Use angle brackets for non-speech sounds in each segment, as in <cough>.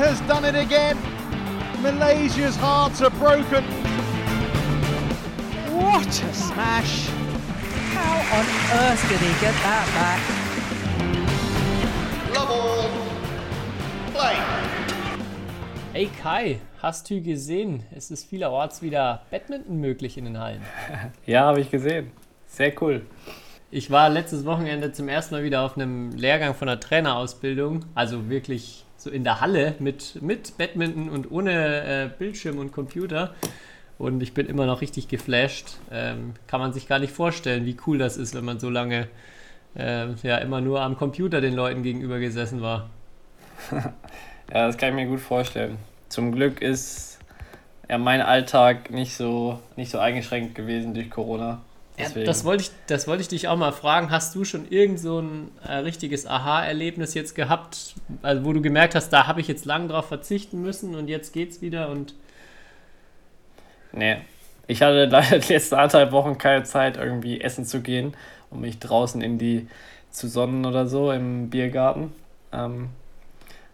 has done it again. Malaysia's hearts are broken. What a smash! How on earth did he get that back? Love all. Play. Ey Kai, hast du gesehen? Es ist vielerorts wieder Badminton möglich in den Hallen. <laughs> Ja, habe ich gesehen. Sehr cool. Ich war letztes Wochenende zum ersten Mal wieder auf einem Lehrgang von der Trainerausbildung, also wirklich so in der Halle mit, mit Badminton und ohne äh, Bildschirm und Computer. Und ich bin immer noch richtig geflasht. Ähm, kann man sich gar nicht vorstellen, wie cool das ist, wenn man so lange äh, ja immer nur am Computer den Leuten gegenüber gesessen war. <laughs> Ja, das kann ich mir gut vorstellen. Zum Glück ist ja mein Alltag nicht so, nicht so eingeschränkt gewesen durch Corona. Deswegen. das wollte ich, das wollte ich dich auch mal fragen. Hast du schon irgend so ein äh, richtiges Aha-Erlebnis jetzt gehabt, also wo du gemerkt hast, da habe ich jetzt lang drauf verzichten müssen und jetzt geht's wieder und Nee. Ich hatte <laughs> leider die letzten anderthalb Wochen keine Zeit, irgendwie essen zu gehen und mich draußen in die zu sonnen oder so im Biergarten. Ähm,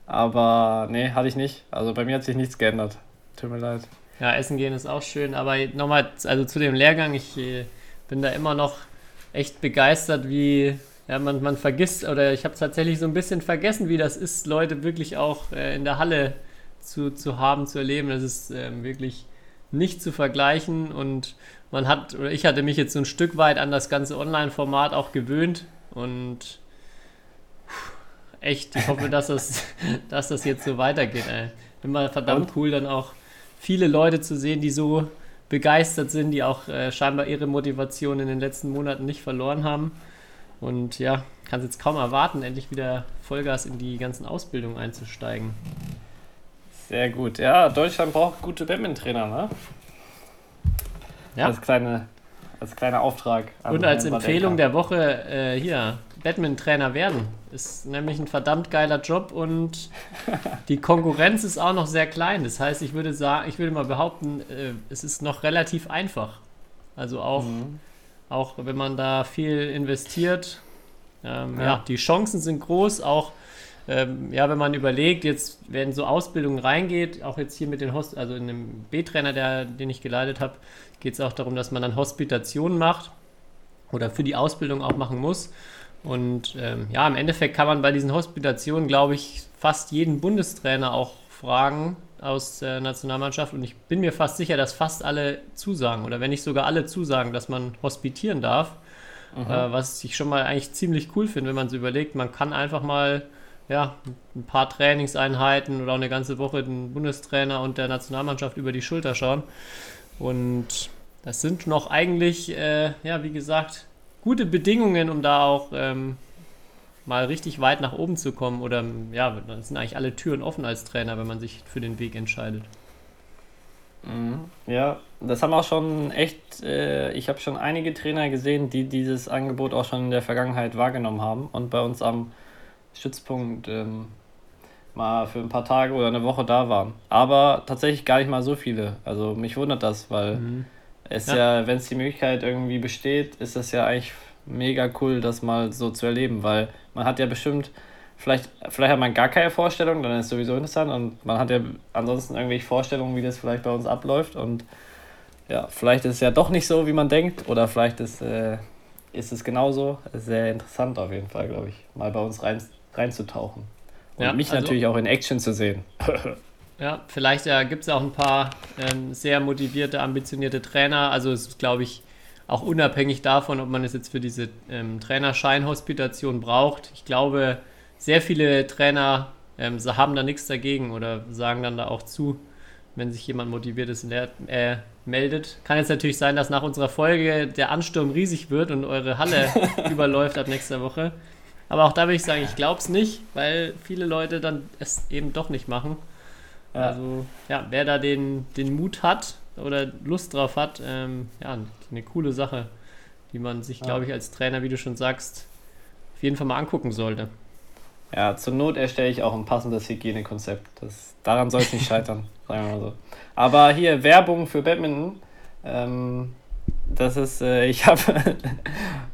aber nee, hatte ich nicht. Also bei mir hat sich nichts geändert. Tut mir leid. ja, essen gehen ist auch schön. Aber nochmal, also zu dem Lehrgang, ich äh, bin da immer noch echt begeistert, wie ja, man, man vergisst oder ich habe tatsächlich so ein bisschen vergessen, wie das ist, Leute wirklich auch äh, in der Halle zu, zu haben, zu erleben. Das ist ähm, wirklich nicht zu vergleichen und man hat, oder ich hatte mich jetzt so ein Stück weit an das ganze Online-Format auch gewöhnt und echt, ich hoffe, dass das, <laughs> dass das jetzt so weitergeht. Ey. Immer verdammt cool, dann auch viele Leute zu sehen, die so begeistert sind, die auch äh, scheinbar ihre Motivation in den letzten Monaten nicht verloren haben. Und ja, kann es jetzt kaum erwarten, endlich wieder Vollgas in die ganzen Ausbildungen einzusteigen. Sehr gut. Ja, Deutschland braucht gute Badminton-Trainer, ne? Ja. Als, kleine, als kleiner Auftrag. Und als Empfehlung der Woche äh, hier, Badminton-Trainer werden. Ist nämlich ein verdammt geiler Job und die Konkurrenz ist auch noch sehr klein. Das heißt, ich würde sagen, ich würde mal behaupten, äh, es ist noch relativ einfach. Also auch, Mhm. auch wenn man da viel investiert, ähm, ja. Ja. die Chancen sind groß, auch ähm, ja, wenn man überlegt, jetzt wenn so Ausbildungen reingeht, auch jetzt hier mit den Host, also in dem B-Trainer, den ich geleitet habe, geht es auch darum, dass man dann Hospitationen macht oder für die Ausbildung auch machen muss. Und ähm, ja, im Endeffekt kann man bei diesen Hospitationen, glaube ich, fast jeden Bundestrainer auch fragen aus der Nationalmannschaft. Und ich bin mir fast sicher, dass fast alle zusagen oder wenn nicht sogar alle zusagen, dass man hospitieren darf. Äh, was ich schon mal eigentlich ziemlich cool finde, wenn man so überlegt, man kann einfach mal ja, ein paar Trainingseinheiten oder auch eine ganze Woche den Bundestrainer und der Nationalmannschaft über die Schulter schauen. Und das sind noch eigentlich, äh, ja, wie gesagt, gute Bedingungen, um da auch ähm, mal richtig weit nach oben zu kommen. Oder ja, dann sind eigentlich alle Türen offen als Trainer, wenn man sich für den Weg entscheidet. Mhm. Ja, das haben auch schon echt, äh, ich habe schon einige Trainer gesehen, die dieses Angebot auch schon in der Vergangenheit wahrgenommen haben und bei uns am Stützpunkt ähm, mal für ein paar Tage oder eine Woche da waren. Aber tatsächlich gar nicht mal so viele. Also mich wundert das, weil es Ja. ja, wenn es die Möglichkeit irgendwie besteht, ist das ja eigentlich mega cool, das mal so zu erleben, weil man hat ja bestimmt, vielleicht, vielleicht hat man gar keine Vorstellung, dann ist es sowieso interessant und man hat ja ansonsten irgendwelche Vorstellungen, wie das vielleicht bei uns abläuft und ja, vielleicht ist es ja doch nicht so, wie man denkt oder vielleicht ist, äh, ist es genauso. Sehr interessant auf jeden Fall, glaube ich, mal bei uns rein, reinzutauchen. Und Ja, mich also- natürlich auch in Action zu sehen. <laughs> Ja, vielleicht ja, gibt es auch ein paar ähm, sehr motivierte, ambitionierte Trainer. Also es ist, glaube ich, auch unabhängig davon, ob man es jetzt für diese ähm, Trainerscheinhospitation braucht. Ich glaube, sehr viele Trainer ähm, haben da nichts dagegen oder sagen dann da auch zu, wenn sich jemand motiviert ist, lehr- äh, meldet. Kann jetzt natürlich sein, dass nach unserer Folge der Ansturm riesig wird und eure Halle <laughs> überläuft ab nächster Woche. Aber auch da würde ich sagen, ich glaube es nicht, weil viele Leute dann es eben doch nicht machen. Ja. Also, ja, wer da den, den Mut hat oder Lust drauf hat, ähm, ja, eine coole Sache, die man sich, glaube ich, als Trainer, wie du schon sagst, auf jeden Fall mal angucken sollte. Ja, zur Not erstelle ich auch ein passendes Hygienekonzept. Das, daran soll es nicht scheitern, <laughs> sagen wir mal so. Aber hier Werbung für Badminton. Ähm, das ist, äh, ich <laughs> habe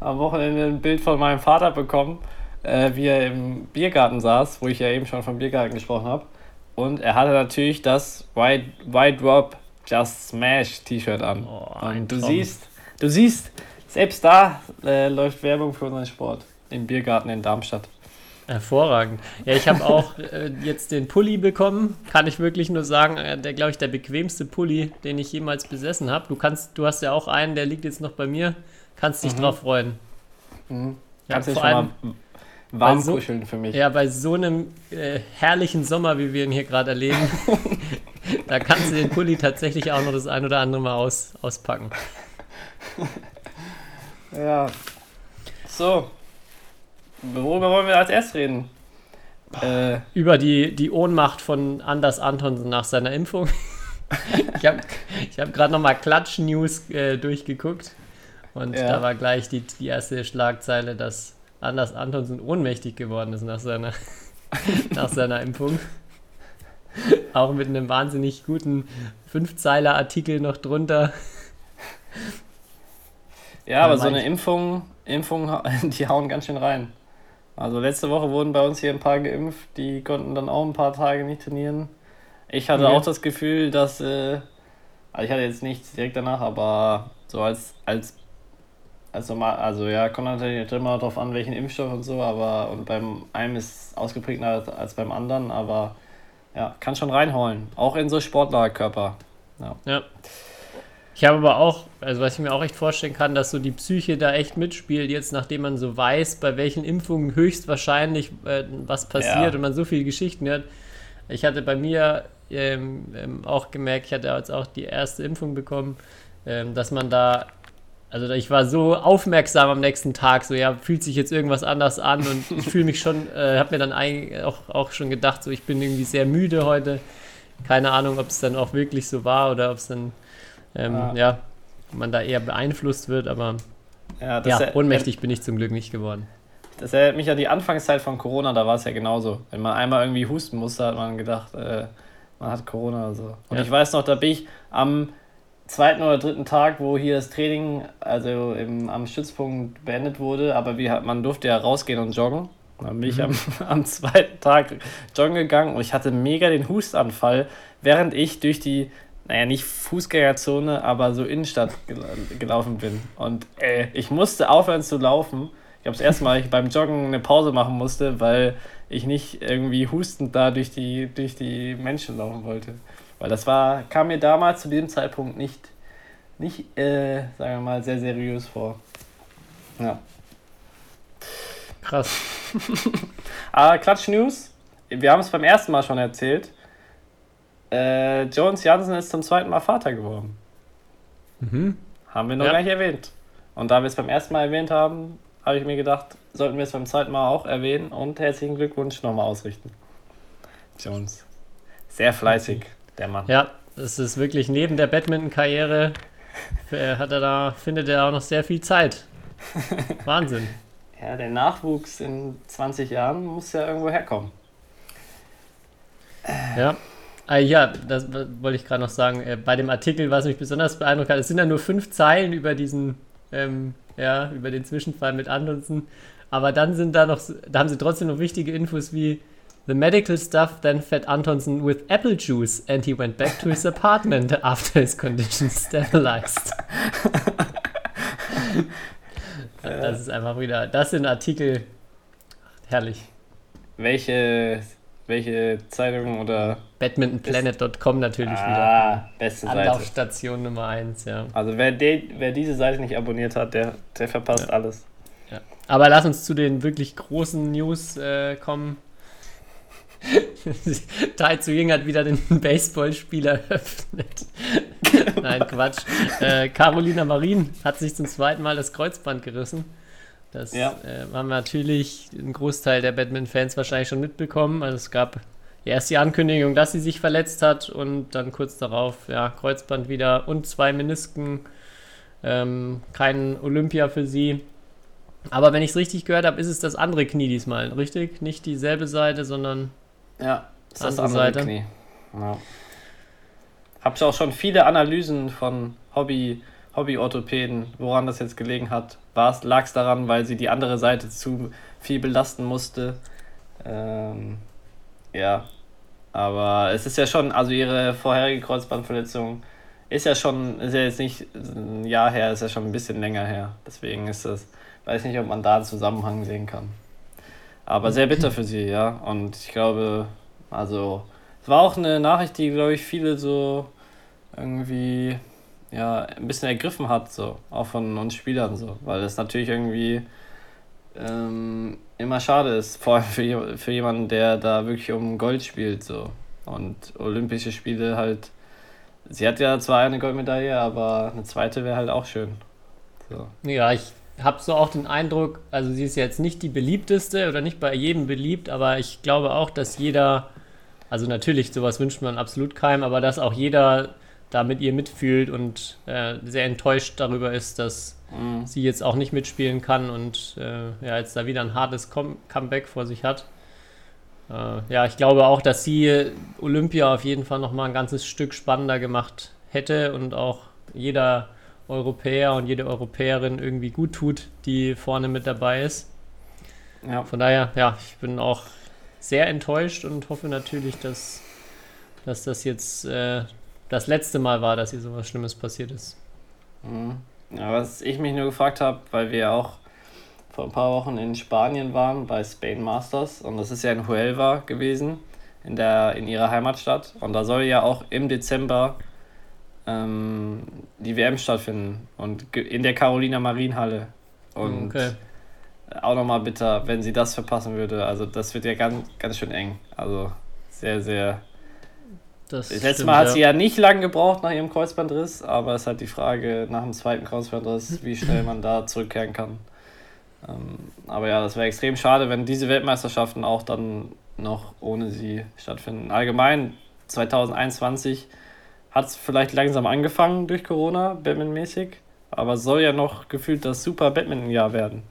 am Wochenende ein Bild von meinem Vater bekommen, äh, wie er im Biergarten saß, wo ich ja eben schon vom Biergarten gesprochen habe. Und er hatte natürlich das White, White Drop Just Smash T-Shirt an. Oh, ein Und du Traum. siehst, du siehst, selbst da äh, läuft Werbung für unseren Sport. Im Biergarten in Darmstadt. Hervorragend. Ja, ich habe auch äh, jetzt den Pulli bekommen. Kann ich wirklich nur sagen, äh, der glaube ich der bequemste Pulli, den ich jemals besessen habe. Du kannst, du hast ja auch einen, der liegt jetzt noch bei mir. Kannst dich drauf freuen. Ja, Mhm. Kannst du vor schon mal allem, warm so- kuscheln für mich. ja, bei so einem äh, herrlichen Sommer, wie wir ihn hier gerade erleben, <laughs> da kannst du den Pulli tatsächlich auch noch das ein oder andere Mal aus, auspacken. Ja. So. Worüber wollen wir als erstes reden? Äh, Über die, die Ohnmacht von Anders Antonsen nach seiner Impfung. <laughs> ich habe ich hab gerade nochmal Klatsch-News äh, durchgeguckt und Ja. da war gleich die, die erste Schlagzeile, dass Anders Antonsen ohnmächtig geworden ist nach seiner, <laughs> nach seiner Impfung. Auch mit einem wahnsinnig guten Fünfzeiler-Artikel noch drunter. ja, aber so eine Impfung, Impfung, <laughs> die hauen ganz schön rein. Also letzte Woche wurden bei uns hier ein paar geimpft, die konnten dann auch ein paar Tage nicht trainieren. Ich hatte Okay. auch das Gefühl, dass, äh, also ich hatte jetzt nichts direkt danach, aber so als, als, als normal, also ja, kommt natürlich immer darauf an, welchen Impfstoff und so, aber und beim einen ist ausgeprägter als beim anderen, aber ja, kann schon reinholen. Auch in so Sportlerkörper. Ja. Ich habe aber auch, also was ich mir auch echt vorstellen kann, dass so die Psyche da echt mitspielt, jetzt nachdem man so weiß, bei welchen Impfungen höchstwahrscheinlich äh, was passiert Ja. und man so viele Geschichten hört. Ich hatte bei mir ähm, ähm, auch gemerkt, ich hatte jetzt auch die erste Impfung bekommen, ähm, dass man da, also ich war so aufmerksam am nächsten Tag, so ja, fühlt sich jetzt irgendwas anders an und <laughs> ich fühle mich schon, äh, habe mir dann eigentlich auch, auch schon gedacht, so ich bin irgendwie sehr müde heute. Keine Ahnung, ob es dann auch wirklich so war oder ob es dann ähm, Ja. ja. man da eher beeinflusst wird, aber Ja, ja, er- ohnmächtig bin ich zum Glück nicht geworden. Das erinnert mich an die Anfangszeit von Corona, da war es ja genauso. Wenn man einmal irgendwie husten musste, hat man gedacht, äh, man hat Corona oder so. Und Ja. ich weiß noch, da bin ich am zweiten oder dritten Tag, wo hier das Training, also im, am Stützpunkt beendet wurde, aber wir, man durfte ja rausgehen und joggen. Dann bin ich am, <laughs> am zweiten Tag joggen gegangen und ich hatte mega den Hustanfall, während ich durch die, naja, nicht Fußgängerzone, aber so Innenstadt gel gelaufen bin. Und äh, ich musste aufhören zu laufen. Ich habe das erste Mal ich beim Joggen eine Pause machen musste, weil ich nicht irgendwie hustend da durch die, durch die Menschen laufen wollte. Weil das war, kam mir damals zu diesem Zeitpunkt nicht, nicht äh, sagen wir mal, sehr seriös vor. Ja. Krass. <laughs> Aber Klatsch News, wir haben es beim ersten Mal schon erzählt. Äh, Jones Jansen ist zum zweiten Mal Vater geworden. Mhm. Haben wir noch Ja. gar nicht erwähnt. Und da wir es beim ersten Mal erwähnt haben, habe ich mir gedacht, sollten wir es beim zweiten Mal auch erwähnen und herzlichen Glückwunsch nochmal ausrichten. Jones. Sehr fleißig, der Mann. Ja, das ist wirklich neben der Badminton-Karriere äh, hat er da, findet er auch noch sehr viel Zeit. <laughs> Wahnsinn. Ja, der Nachwuchs in 20 Jahren muss ja irgendwo herkommen. Ja. Ah, ja, das wollte ich gerade noch sagen. Äh, bei dem Artikel, was mich besonders beeindruckt hat, es sind ja nur fünf Zeilen über diesen, ähm, ja, über den Zwischenfall mit Antonsen. Aber dann sind da noch, da haben sie trotzdem noch wichtige Infos wie The medical staff then fed Antonsen with apple juice and he went back to his apartment <laughs> after his condition stabilized. <laughs> das ist einfach wieder, das sind Artikel, herrlich. Welche, welche Zeitung oder. Badmintonplanet.com natürlich wieder. Ah, beste Seite. Anlaufstation Nummer 1, ja. Also wer, de, wer diese Seite nicht abonniert hat, der, der verpasst alles. Aber lass uns zu den wirklich großen News äh, kommen. <laughs> Tai Zu Ying hat wieder den Baseballspieler eröffnet. <laughs> Nein, Quatsch. Äh, Carolina Marin hat sich zum zweiten Mal das Kreuzband gerissen. Das Ja. äh, haben natürlich ein Großteil der Badminton-Fans wahrscheinlich schon mitbekommen. Also es gab erst die Ankündigung, dass sie sich verletzt hat und dann kurz darauf, ja, Kreuzband wieder und zwei Menisken. Ähm, kein Olympia für sie. Aber wenn ich es richtig gehört habe, ist es das andere Knie diesmal, richtig? Nicht dieselbe Seite, sondern Ja, das ist das Andere Seite. Knie. Ja. Hab ich auch schon viele Analysen von Hobby, Hobby-Orthopäden, woran das jetzt gelegen hat. Lag es daran, weil sie die andere Seite zu viel belasten musste? Ähm, ja, Aber es ist ja schon, also ihre vorherige Kreuzbandverletzung ist ja schon, ist ja jetzt nicht ein Jahr her, ist ja schon ein bisschen länger her. Deswegen ist das, weiß nicht, ob man da einen Zusammenhang sehen kann. Aber sehr bitter für sie, ja. Und ich glaube, also, es war auch eine Nachricht, die, glaube ich, viele so irgendwie, ja, ein bisschen ergriffen hat, so. Auch von uns Spielern, so. Weil es natürlich irgendwie ähm, immer schade ist, vor allem für, für jemanden, der da wirklich um Gold spielt, so. Und Olympische Spiele halt Sie hat ja zwar eine Goldmedaille, aber eine zweite wäre halt auch schön. So. Ja, ich habe so auch den Eindruck, also sie ist jetzt nicht die beliebteste oder nicht bei jedem beliebt, aber ich glaube auch, dass jeder, also natürlich, sowas wünscht man absolut keinem, aber dass auch jeder da mit ihr mitfühlt und äh, sehr enttäuscht darüber ist, dass mhm. sie jetzt auch nicht mitspielen kann und äh, ja, jetzt da wieder ein hartes Com Comeback vor sich hat. Äh, ja, ich glaube auch, dass sie Olympia auf jeden Fall nochmal ein ganzes Stück spannender gemacht hätte und auch jeder Europäer und jede Europäerin irgendwie gut tut, die vorne mit dabei ist. Ja. Von daher, ja, ich bin auch sehr enttäuscht und hoffe natürlich, dass, dass das jetzt äh, das letzte Mal war, dass hier sowas Schlimmes passiert ist. Mhm. Ja, was ich mich nur gefragt habe, weil wir auch vor ein paar Wochen in Spanien waren bei Spain Masters und das ist ja in Huelva gewesen, in, der, in ihrer Heimatstadt. Und da soll ja auch im Dezember ähm, die WM stattfinden und in der Carolina Marienhalle. Und okay. auch nochmal bitter, wenn sie das verpassen würde. Also das wird ja ganz, ganz schön eng. Also sehr, sehr. Das, das letzte stimmt, Mal hat ja. sie ja nicht lange gebraucht nach ihrem Kreuzbandriss, aber es ist halt die Frage nach dem zweiten Kreuzbandriss, wie schnell man da zurückkehren kann. Ähm, aber ja, das wäre extrem schade, wenn diese Weltmeisterschaften auch dann noch ohne sie stattfinden. Allgemein 2021 hat es vielleicht langsam angefangen durch Corona, Badminton-mäßig, aber soll ja noch gefühlt das super Badminton-Jahr werden.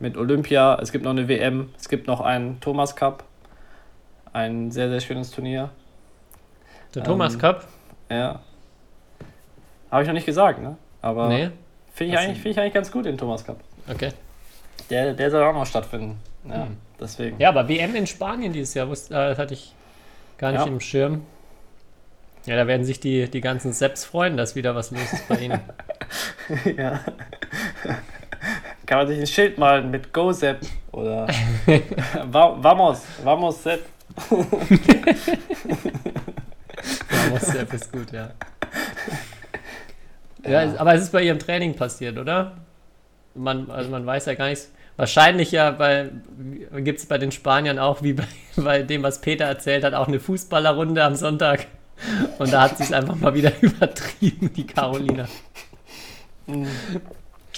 Mit Olympia, es gibt noch eine WM, es gibt noch einen Thomas Cup, ein sehr, sehr schönes Turnier. Der ähm, Thomas Cup? Ja. Habe ich noch nicht gesagt, ne? Aber nee. finde ich, eigentlich, find ich eigentlich ganz gut, den Thomas Cup. Okay. Der, der soll auch noch stattfinden. Ja, hm. deswegen. Ja, aber WM in Spanien dieses Jahr, äh, das hatte ich gar nicht ja. im Schirm. Ja, da werden sich die, die ganzen Seps freuen, dass wieder was los ist bei ihnen. <laughs> ja. Kann man sich ein Schild malen mit Go Sepp oder <laughs> Vamos, Vamos Sepp. Vamos Sepp ist gut, ja. ja. Ja, aber es ist bei ihrem Training passiert, oder? man, also man weiß ja gar nichts. Wahrscheinlich ja, gibt es bei den Spaniern auch, wie bei, bei dem, was Peter erzählt hat, auch eine Fußballerrunde am Sonntag. Und da hat sie es einfach mal wieder <laughs> übertrieben, die Carolina.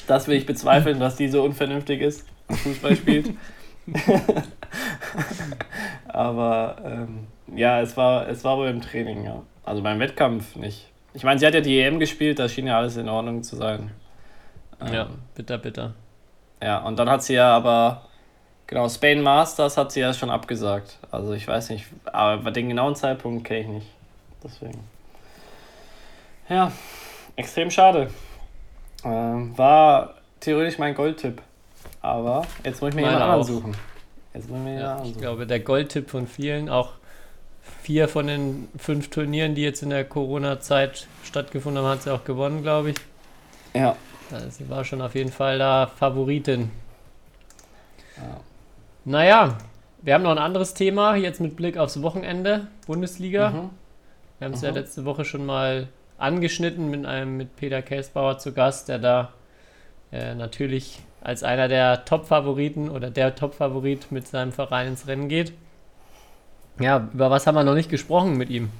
Das will ich bezweifeln, dass die so unvernünftig ist Fußball spielt. Aber ähm, ja, es war, es war wohl im Training, ja. Also beim Wettkampf nicht. Ich meine, sie hat ja die EM gespielt, da schien ja alles in Ordnung zu sein. Ähm, ja, bitter, bitter. Ja, und dann hat sie ja aber, genau, Spain Masters hat sie ja schon abgesagt. Also ich weiß nicht, aber den genauen Zeitpunkt kenne ich nicht. Deswegen. Ja, extrem schade. Ähm, war theoretisch mein Goldtipp. Aber jetzt muss ich mir jemand anderen suchen. Jetzt muss ich mir ja, ich glaube, der Goldtipp von vielen, auch vier von den fünf Turnieren, die jetzt in der Corona-Zeit stattgefunden haben, hat sie auch gewonnen, glaube ich. Ja. Also sie war schon auf jeden Fall da Favoritin. Ja. Naja, wir haben noch ein anderes Thema, jetzt mit Blick aufs Wochenende, Bundesliga. Mhm. Wir haben es mhm. ja letzte Woche schon mal angeschnitten mit einem mit Peter Kelsbauer zu Gast, der da äh, natürlich als einer der Top-Favoriten oder der Top-Favorit mit seinem Verein ins Rennen geht. Ja, über was haben wir noch nicht gesprochen mit ihm?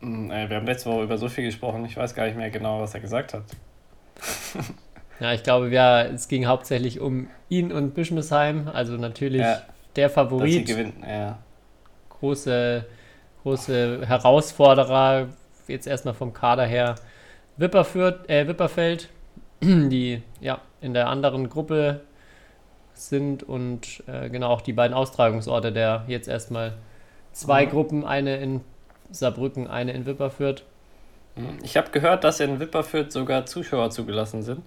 Hm, wir haben letzte Woche über so viel gesprochen, ich weiß gar nicht mehr genau, was er gesagt hat. <laughs> ja, ich glaube, ja, es ging hauptsächlich um ihn und Bischmesheim. Also natürlich ja, der Favorit. Gewinnen, ja. Große, große Herausforderer, jetzt erstmal vom Kader her. Wipperfürth, äh, Wipperfeld, <clears throat> die ja in der anderen Gruppe sind und äh, genau auch die beiden Austragungsorte der jetzt erstmal zwei mhm. Gruppen, eine in Saarbrücken, eine in Wipperfürth. Ich habe gehört, dass in Wipperfürth sogar Zuschauer zugelassen sind.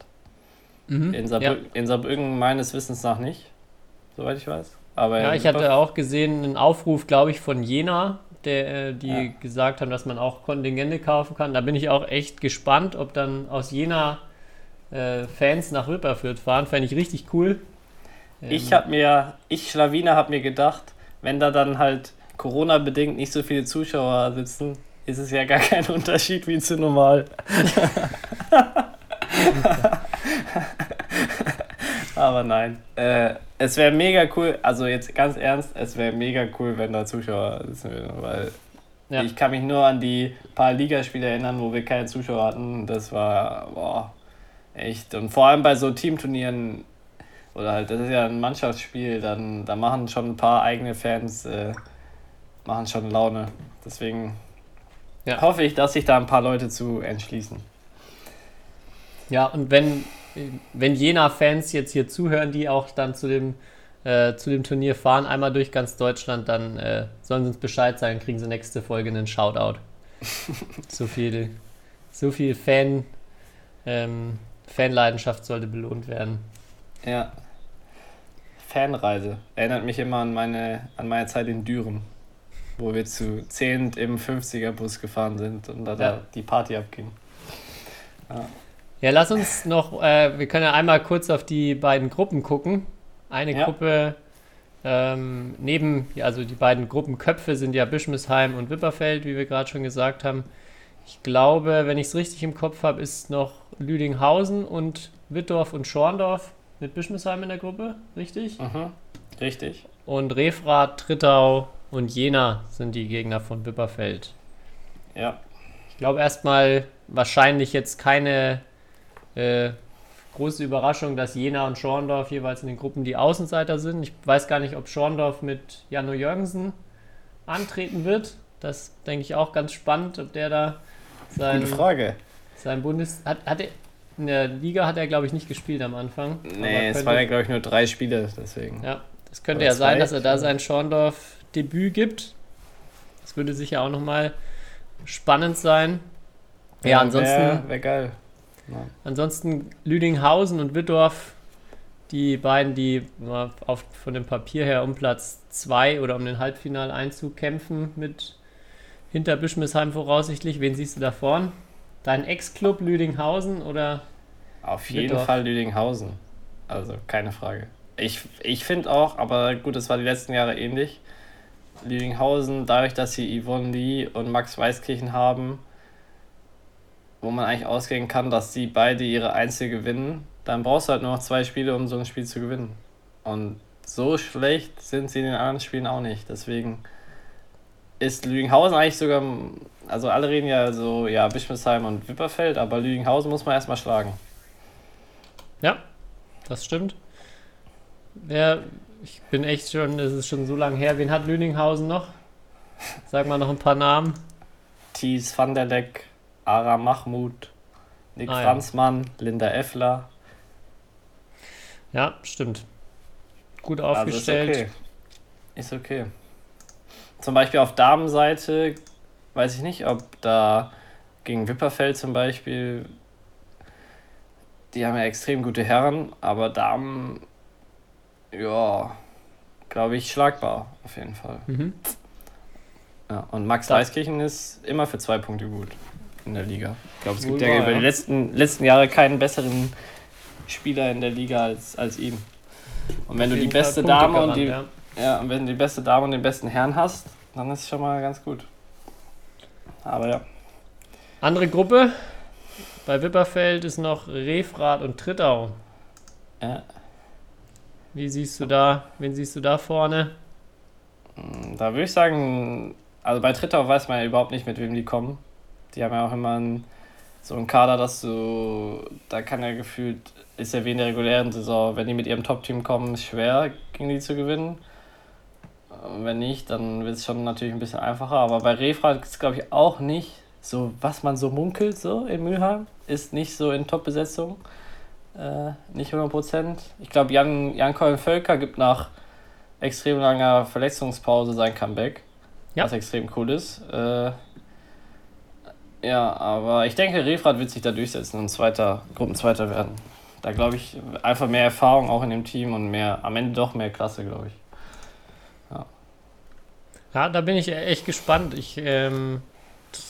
Mhm. In, Saarbrü ja. in Saarbrücken meines Wissens nach nicht, soweit ich weiß. Aber Ja, ich hatte auch gesehen einen Aufruf, glaube ich, von Jena, der, äh, die Ja. gesagt haben, dass man auch Kontingente kaufen kann. Da bin ich auch echt gespannt, ob dann aus Jena äh, Fans nach Wipperfürth fahren. Fände ich richtig cool. Ähm, Ich habe mir, ich Schlawiner habe mir gedacht, wenn da dann halt Corona-bedingt nicht so viele Zuschauer sitzen, ist es ja gar <laughs> kein Unterschied wie zu normal. <laughs> <laughs> Aber nein. Äh, es wäre mega cool, also jetzt ganz ernst, es wäre mega cool, wenn da Zuschauer sitzen würden, weil Ja. ich kann mich nur an die paar Ligaspiele erinnern, wo wir keine Zuschauer hatten. Das war, boah, echt. Und vor allem bei so Teamturnieren oder halt, das ist ja ein Mannschaftsspiel, dann da machen schon ein paar eigene Fans, äh, machen schon Laune. Deswegen Ja. hoffe ich, dass sich da ein paar Leute zu entschließen. Ja, und wenn, wenn Jena-Fans jetzt hier zuhören, die auch dann zu dem, äh, zu dem Turnier fahren, einmal durch ganz Deutschland, dann äh, sollen sie uns Bescheid sagen, kriegen sie nächste Folge einen Shoutout. <laughs> so viel, so viel Fan, ähm, Fanleidenschaft sollte belohnt werden. Ja. Fanreise. Erinnert mich immer an meine, an meine Zeit in Düren, wo wir zu zehnt im 50er-Bus gefahren sind und da, Ja. da die Party abging. Ja, lass uns noch, äh, wir können ja einmal kurz auf die beiden Gruppen gucken. Eine Ja. Gruppe ähm, neben, ja, also die beiden Gruppenköpfe sind ja Bischmisheim und Wipperfeld, wie wir gerade schon gesagt haben. Ich glaube, wenn ich es richtig im Kopf habe, ist noch Lüdinghausen und Wittdorf und Schorndorf mit Bischmisheim in der Gruppe, richtig? Mhm. Richtig. Und Refrath, Trittau und Jena sind die Gegner von Wipperfeld. Ja. Ich glaube erstmal wahrscheinlich jetzt keine äh, große Überraschung, dass Jena und Schorndorf jeweils in den Gruppen die Außenseiter sind. Ich weiß gar nicht, ob Schorndorf mit Jano Jürgensen antreten wird. Das denke ich auch ganz spannend, ob der da sein, Gute Frage. sein Bundes... Hat, hat er, in der Liga hat er, glaube ich, nicht gespielt am Anfang. Nee, es waren ja, glaube ich, nur drei Spiele, deswegen. ja, das könnte Oder ja sein, dass er da sein Schorndorf-Debüt gibt. Das würde sicher auch nochmal spannend sein. Ja, ansonsten, Wäre wär geil. Ja. ansonsten Lüdinghausen und Wittdorf, die beiden, die auf, von dem Papier her um Platz 2 oder um den Halbfinaleinzug kämpfen mit hinter Bischmisheim voraussichtlich. Wen siehst du da vorn? Dein Ex-Club Lüdinghausen oder Auf jeden Wittdorf. Fall Lüdinghausen. Also keine Frage. Ich, ich finde auch, aber gut, das war die letzten Jahre ähnlich. Lüdinghausen, dadurch, dass sie Yvonne Lee und Max Weißkirchen haben, wo man eigentlich ausgehen kann, dass sie beide ihre Einzel gewinnen, dann brauchst du halt nur noch zwei Spiele, um so ein Spiel zu gewinnen. Und so schlecht sind sie in den anderen Spielen auch nicht. Deswegen ist Lüdinghausen eigentlich sogar, also alle reden ja so, ja, Bischmisheim und Wipperfeld, aber Lüdinghausen muss man erstmal schlagen. Ja, das stimmt. Wer, ich bin echt schon, es ist schon so lange her. Wen hat Lüninghausen noch? Sag mal noch ein paar Namen. Thies van der Leck, Ara Mahmoud, Nick Ah, ja. Franzmann, Linda Effler. Ja, stimmt. Gut Also ist aufgestellt. okay. Ist okay. Zum Beispiel auf Damenseite weiß ich nicht, ob da gegen Wipperfeld zum Beispiel, die haben ja extrem gute Herren, aber Damen, ja, glaube ich, schlagbar auf jeden Fall. Mhm. Ja, und Max Weißkirchen ist immer für zwei Punkte gut in der Liga. Ich glaube, es gibt Wohl ja wahr, über ja. die letzten, letzten Jahre keinen besseren Spieler in der Liga als, als ihn. Und wenn du die beste Dame und die, ja. ja, und wenn du die beste Dame und den besten Herrn hast, dann ist es schon mal ganz gut. Aber ja. Andere Gruppe. Bei Wipperfeld ist noch Refrath und Trittau. ja. Wie siehst du da, wen siehst du da vorne? Da würde ich sagen, also bei Trittau weiß man ja überhaupt nicht, mit wem die kommen. Die haben ja auch immer einen, so einen Kader, dass du, da kann ja gefühlt, ist ja wie in der regulären Saison, wenn die mit ihrem Top-Team kommen, ist schwer, gegen die zu gewinnen. Und wenn nicht, dann wird es schon natürlich ein bisschen einfacher. Aber bei Refrath ist glaube ich auch nicht so, was man so munkelt, so in Mülheim, ist nicht so in Top-Besetzung. Äh, nicht 100%. Ich glaube, Jan, Jan Colin Völker gibt nach extrem langer Verletzungspause sein Comeback. Ja. Was extrem cool ist. Äh, ja, aber ich denke, Refrath wird sich da durchsetzen und zweiter, Gruppenzweiter werden. Da glaube ich einfach mehr Erfahrung auch in dem Team und mehr, am Ende doch mehr Klasse, glaube ich. Ja, da bin ich echt gespannt. Ich, ähm,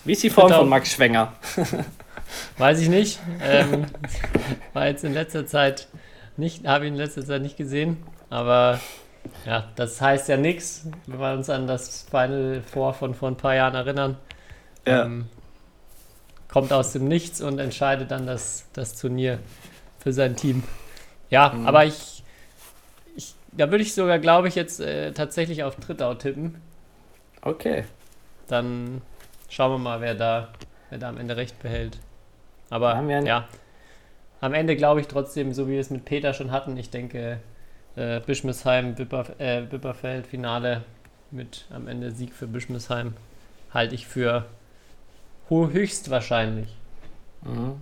Wie ist die Form Bitte. von Max Schwenger? <laughs> weiß ich nicht. Ähm, war jetzt in letzter Zeit nicht, habe ihn in letzter Zeit nicht gesehen. Aber ja, das heißt ja nichts, wenn wir uns an das Final Four von vor ein paar Jahren erinnern. Ja. Ähm, kommt aus dem Nichts und entscheidet dann das, das Turnier für sein Team. Ja, Mhm. aber ich, ich, da würde ich sogar, glaube ich, jetzt äh, tatsächlich auf Trittau tippen. Okay. Dann schauen wir mal, wer da, wer da am Ende recht behält. Aber ja, am Ende glaube ich trotzdem, so wie wir es mit Peter schon hatten, ich denke, äh, Bischmesheim, Wipper, äh, Wipperfeld, Finale mit am Ende Sieg für Bischmesheim, halte ich für höchstwahrscheinlich. Mhm.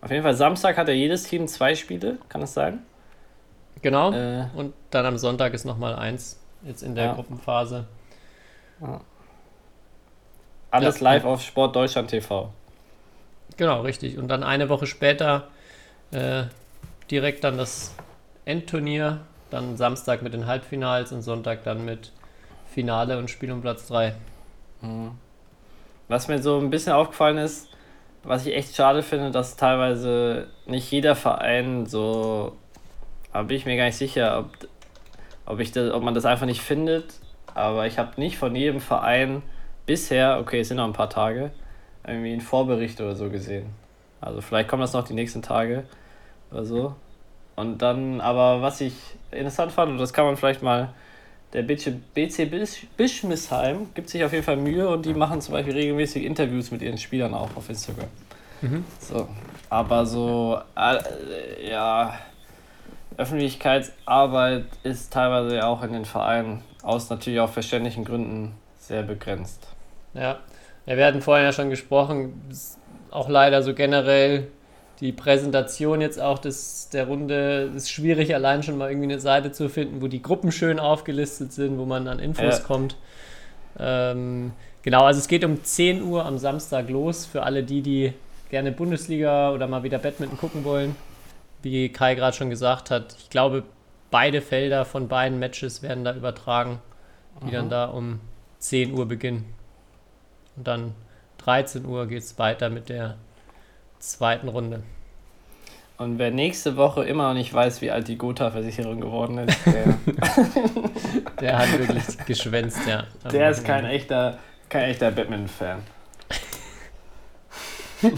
Auf jeden Fall, Samstag hat ja jedes Team zwei Spiele, kann es sein? Genau. Äh, Und dann am Sonntag ist nochmal eins, jetzt in der Ja. Gruppenphase. alles Ja. live auf Sport Deutschland TV. Genau, richtig. Und dann eine Woche später äh, direkt dann das Endturnier, dann Samstag mit den Halbfinals und Sonntag dann mit Finale und Spiel um Platz 3. Mhm. Was mir so ein bisschen aufgefallen ist, was ich echt schade finde, dass teilweise nicht jeder Verein so, da bin ich mir gar nicht sicher, ob, ob, ich das, ob man das einfach nicht findet, aber ich habe nicht von jedem Verein bisher, okay, es sind noch ein paar Tage, irgendwie einen Vorbericht oder so gesehen. Also vielleicht kommt das noch die nächsten Tage oder so. Und dann, aber was ich interessant fand, und das kann man vielleicht mal der BC, BC Bisch- Bischmisheim gibt sich auf jeden Fall Mühe und die machen zum Beispiel regelmäßig Interviews mit ihren Spielern auch auf Instagram. Mhm. So, aber so, äh, ja, Öffentlichkeitsarbeit ist teilweise ja auch in den Vereinen aus natürlich auch verständlichen Gründen sehr begrenzt. Ja. ja, wir hatten vorhin ja schon gesprochen, auch leider so generell die Präsentation jetzt auch des, der Runde ist schwierig, allein schon mal irgendwie eine Seite zu finden, wo die Gruppen schön aufgelistet sind, wo man an Infos Ja. kommt. Ähm, genau, also es geht um 10 Uhr am Samstag los für alle die, die gerne Bundesliga oder mal wieder Badminton gucken wollen. Wie Kai gerade schon gesagt hat, ich glaube, beide Felder von beiden Matches werden da übertragen, die dann da um 10 Uhr beginnen. Und dann 13 Uhr geht es weiter mit der zweiten Runde. Und wer nächste Woche immer noch nicht weiß, wie alt die Gotha-Versicherung geworden ist, der, <laughs> Der hat wirklich geschwänzt, ja. der ist kein echter, kein echter Badminton-Fan. <laughs>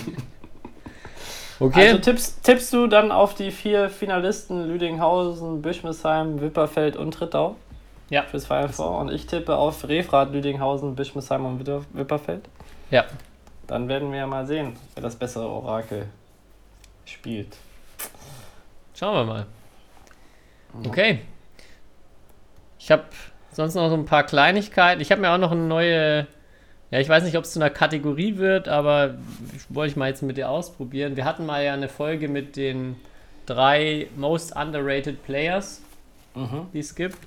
Okay, Also tippst, tippst du dann auf die vier Finalisten Lüdinghausen, Bischmesheim, Wipperfeld und Trittau ja. fürs Four und ich tippe auf Refrat, Lüdinghausen, Bischmesheim und Wipperfeld. Ja, Dann werden wir ja mal sehen, wer das bessere Orakel spielt. schauen wir mal. Okay. Ich habe sonst noch so ein paar Kleinigkeiten. Ich habe mir auch noch eine neue, ja, ich weiß nicht, ob es zu einer Kategorie wird, aber wollte ich mal jetzt mit dir ausprobieren. Wir hatten mal ja eine Folge mit den drei Most Underrated Players. Mhm. die es gibt.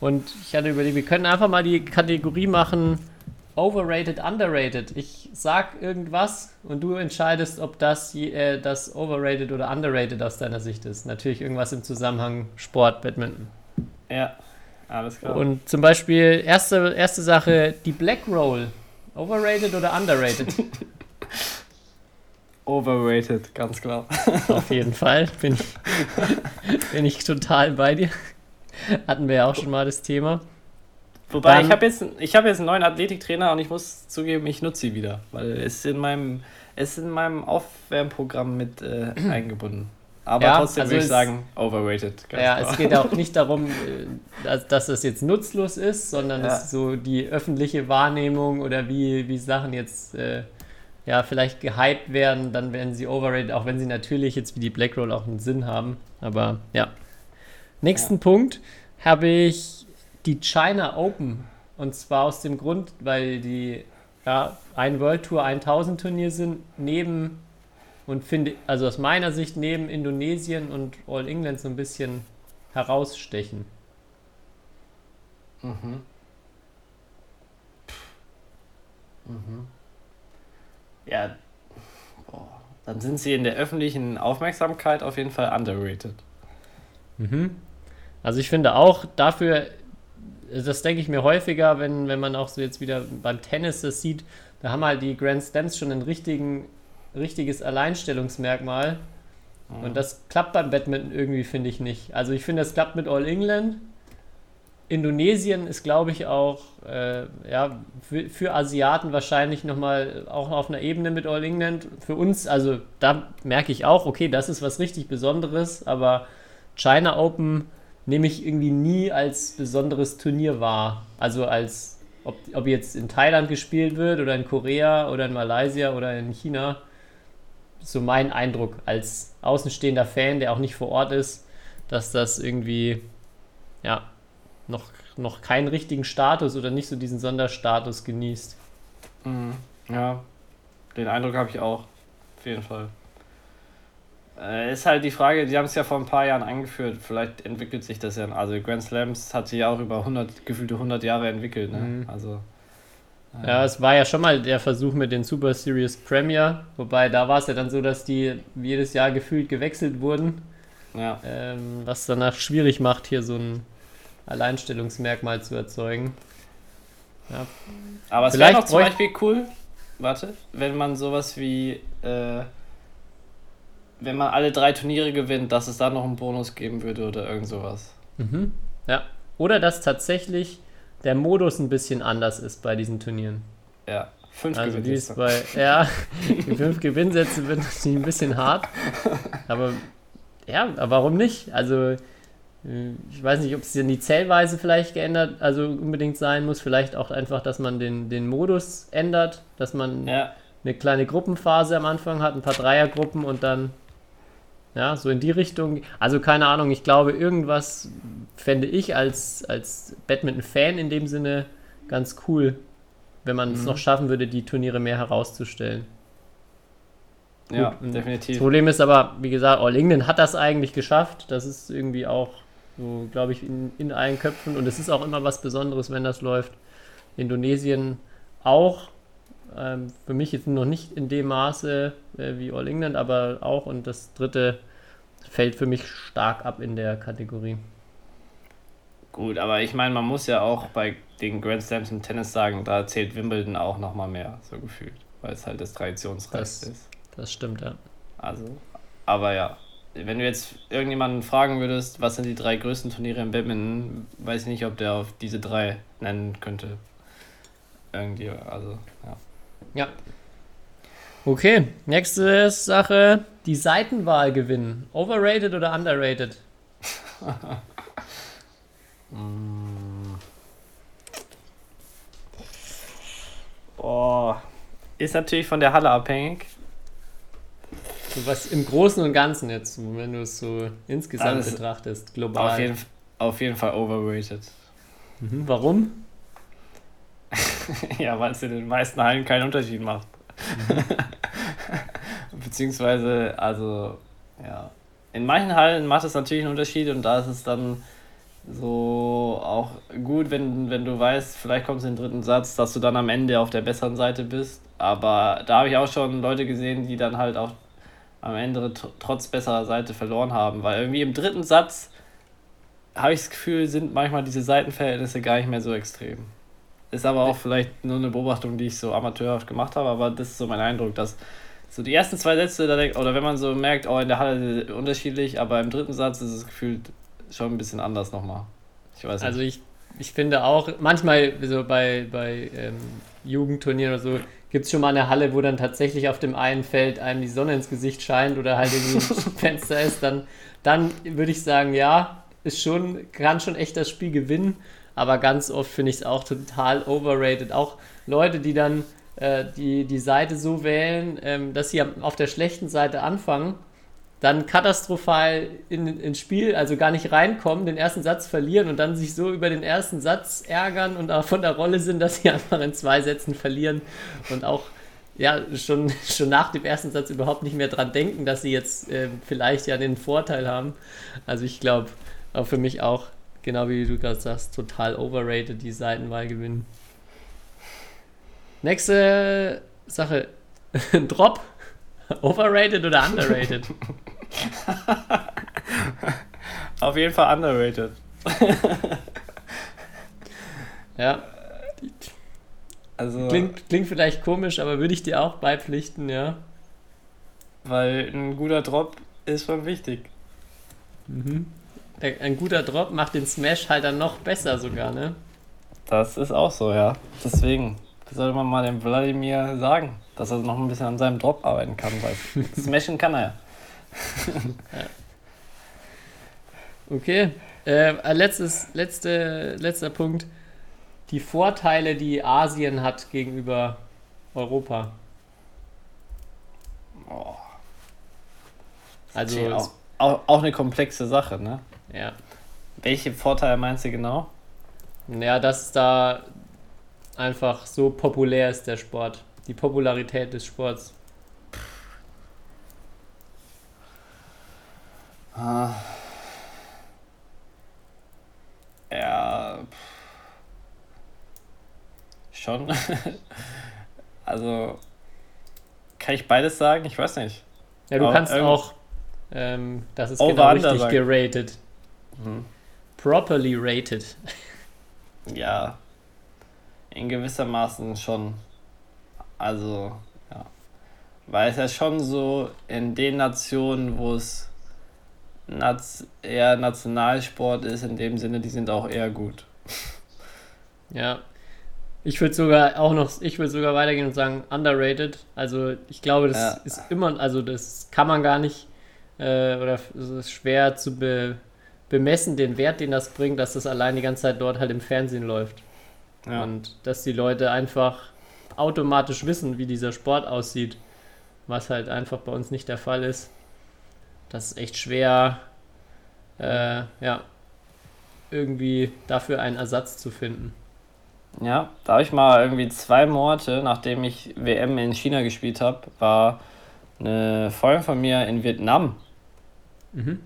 Und ich hatte überlegt, wir können einfach mal die Kategorie machen Overrated, Underrated. Ich sag irgendwas und du entscheidest, ob das, äh, das Overrated oder Underrated aus deiner Sicht ist. Natürlich irgendwas im Zusammenhang Sport, Badminton. Ja, alles klar. Und zum Beispiel, erste, erste Sache, die Black Roll. Overrated oder underrated? <laughs> Overrated, ganz klar. Auf jeden Fall. Bin ich, <laughs> bin ich total bei dir. Hatten wir ja auch schon mal das Thema. Wobei, Dann- ich habe jetzt, ich hab jetzt einen neuen Athletiktrainer und ich muss zugeben, ich nutze sie wieder, weil es ist in meinem, es in meinem Aufwärmprogramm mit äh, eingebunden. Aber Ja, trotzdem also würde ich sagen, overrated. Ja, klar. es geht auch <laughs> nicht darum, äh, dass, dass das jetzt nutzlos ist, sondern Ja. es ist so die öffentliche Wahrnehmung oder wie, wie Sachen jetzt äh, ja vielleicht gehypt werden, dann werden sie overrated, auch wenn sie natürlich jetzt wie die Black Roll auch einen Sinn haben. Aber ja. Nächsten Punkt habe ich die China Open. Und zwar aus dem Grund, weil die ja, ein World Tour 1000 Turnier sind, neben und finde, also aus meiner Sicht neben Indonesien und All England so ein bisschen herausstechen. Mhm. Mhm. Ja, boah. dann sind sie in der öffentlichen Aufmerksamkeit auf jeden Fall underrated. Mhm. Also ich finde auch dafür, das denke ich mir häufiger, wenn, wenn man auch so jetzt wieder beim Tennis das sieht. Da haben halt die Grand Slams schon ein richtigen, richtiges Alleinstellungsmerkmal. Und das klappt beim Badminton irgendwie, finde ich nicht. Also ich finde, das klappt mit All England. Indonesien ist, glaube ich, auch äh, ja, für, für Asiaten wahrscheinlich nochmal auch auf einer Ebene mit All England. Für uns, also da merke ich auch, okay, das ist was richtig Besonderes, aber China Open nehme ich irgendwie nie als besonderes Turnier wahr. Also als, ob, ob jetzt in Thailand gespielt wird oder in Korea oder in Malaysia oder in China. So mein Eindruck als außenstehender Fan, der auch nicht vor Ort ist, dass das irgendwie, ja, noch, noch keinen richtigen Status oder nicht so diesen Sonderstatus genießt. Mhm. Ja, den Eindruck habe ich auch. Auf jeden Fall. Äh, ist halt die Frage, die haben es ja vor ein paar Jahren eingeführt, vielleicht entwickelt sich das ja. Also Grand Slams hat sich ja auch über 100, gefühlte 100 Jahre entwickelt. Ne? Mhm. Also, äh, Ja, es war ja schon mal der Versuch mit den Super Series Premier, wobei da war es ja dann so, dass die jedes Jahr gefühlt gewechselt wurden, ja. ähm, was danach schwierig macht, hier so ein Alleinstellungsmerkmal zu erzeugen. Ja, Aber es wäre Vielleicht noch zum Beispiel cool, warte, wenn man sowas wie, äh, wenn man alle drei Turniere gewinnt, dass es da noch einen Bonus geben würde oder irgend sowas. mhm. ja. Oder dass tatsächlich der Modus ein bisschen anders ist bei diesen Turnieren. Ja, fünf Also Gewinnsätze. bei, ja, <laughs> die fünf Gewinnsätze wird natürlich ein bisschen hart. Aber ja, aber warum nicht? Also äh, ich weiß nicht, ob es denn die Zählweise vielleicht geändert, also unbedingt sein muss. Vielleicht auch einfach, dass man den, den Modus ändert, dass man Ja, eine kleine Gruppenphase am Anfang hat, ein paar Dreiergruppen und dann ja, so in die Richtung. Also keine Ahnung, ich glaube, irgendwas fände ich als, als Badminton-Fan in dem Sinne ganz cool, wenn man es Mhm. noch schaffen würde, die Turniere mehr herauszustellen. ja, Gut, und definitiv. Das Problem ist aber, wie gesagt, All England hat das eigentlich geschafft. Das ist irgendwie auch so, glaube ich, in, in allen Köpfen. Und es ist auch immer was Besonderes, wenn das läuft. Indonesien auch. Ähm, für mich jetzt noch nicht in dem Maße äh, wie All England, aber auch. Und das dritte fällt für mich stark ab in der Kategorie. Gut, aber ich meine, man muss ja auch bei den Grand Slams im Tennis sagen, da zählt Wimbledon auch nochmal mehr, so gefühlt, weil es halt das Traditionsreichste ist. Das stimmt, ja. Also, aber ja, wenn du jetzt irgendjemanden fragen würdest, was sind die drei größten Turniere im Badminton, weiß ich nicht, ob der auf diese drei nennen könnte. Irgendwie, also, ja. Ja. Okay, nächste Sache. Die Seitenwahl gewinnen. Overrated oder underrated? <laughs> Oh, ist natürlich von der Halle abhängig. So was im Großen und Ganzen jetzt, wenn du es so insgesamt Alles- betrachtest, global. Auf jeden, auf jeden Fall overrated. Mhm. Warum? <laughs> ja, weil es in den meisten Hallen keinen Unterschied macht. <laughs> Beziehungsweise, also, ja. In manchen Hallen macht es natürlich einen Unterschied und da ist es dann so auch gut, wenn, wenn du weißt, vielleicht kommst du in den dritten Satz, dass du dann am Ende auf der besseren Seite bist. Aber da habe ich auch schon Leute gesehen, die dann halt auch am Ende tr- trotz besserer Seite verloren haben. Weil irgendwie im dritten Satz habe ich das Gefühl, sind manchmal diese Seitenverhältnisse gar nicht mehr so extrem. Ist aber auch vielleicht nur eine Beobachtung, die ich so amateurhaft gemacht habe, aber das ist so mein Eindruck, dass so die ersten zwei Sätze, da denk, oder wenn man so merkt, oh, in der Halle unterschiedlich, aber im dritten Satz ist es gefühlt schon ein bisschen anders nochmal. Ich weiß nicht. Also ich, ich finde auch, manchmal so bei, bei ähm, Jugendturnieren oder so, gibt es schon mal eine Halle, wo dann tatsächlich auf dem einen Feld einem die Sonne ins Gesicht scheint oder halt irgendwie ein <laughs> Fenster ist, dann, dann würde ich sagen, ja, ist schon, kann schon echt das Spiel gewinnen, aber ganz oft finde ich es auch total overrated. Auch Leute, die dann äh, die, die Seite so wählen, ähm, dass sie auf der schlechten Seite anfangen, dann katastrophal in, ins Spiel, also gar nicht reinkommen, den ersten Satz verlieren und dann sich so über den ersten Satz ärgern und von der Rolle sind, dass sie <laughs> einfach in zwei Sätzen verlieren und auch ja, schon, schon nach dem ersten Satz überhaupt nicht mehr dran denken, dass sie jetzt äh, vielleicht ja den Vorteil haben. Also ich glaube, für mich auch, genau wie du gerade sagst, total overrated, die Seitenwahl gewinnen. Nächste Sache. <laughs> Drop. Overrated oder underrated? <laughs> Auf jeden Fall underrated. <laughs> Ja, Also, klingt, klingt vielleicht komisch, aber würde ich dir auch beipflichten, ja. weil ein guter Drop ist schon wichtig. Der- Ein guter Drop macht den Smash halt dann noch besser sogar, ne? Das ist auch so, ja. Deswegen sollte man mal dem Wladimir sagen, dass er noch ein bisschen an seinem Drop arbeiten kann, weil <laughs> smashen kann er ja. Okay. Äh, letztes, letzte, letzter Punkt. Die Vorteile, die Asien hat gegenüber Europa. Oh, Also, auch, auch, auch eine komplexe Sache, ne? Ja. Welche Vorteile meinst du genau? Ja, dass da einfach so populär ist, der Sport. Die Popularität des Sports. Ah. Ja. Schon. <laughs> also. Kann ich beides sagen? Ich weiß nicht. Ja, du Aber kannst auch, ähm, das ist Over genau richtig sagen. geratet. Mhm. Properly rated. Ja. In gewissermaßen schon. Also, ja. Weil es ja schon so in den Nationen, wo es eher Nationalsport ist, in dem Sinne, die sind auch eher gut. <laughs> Ja. Ich würde sogar auch noch, ich würde sogar weitergehen und sagen underrated. Also ich glaube, das Ja. ist immer, also das kann man gar nicht, äh, oder es ist schwer zu be, bemessen, den Wert, den das bringt, dass das allein die ganze Zeit dort halt im Fernsehen läuft. Ja. Und dass die Leute einfach automatisch wissen, wie dieser Sport aussieht, was halt einfach bei uns nicht der Fall ist. Das ist echt schwer, äh, ja, irgendwie dafür einen Ersatz zu finden. Ja, da habe ich mal irgendwie zwei Monate, nachdem ich WM in China gespielt habe, war eine Freundin von mir in Vietnam. Mhm.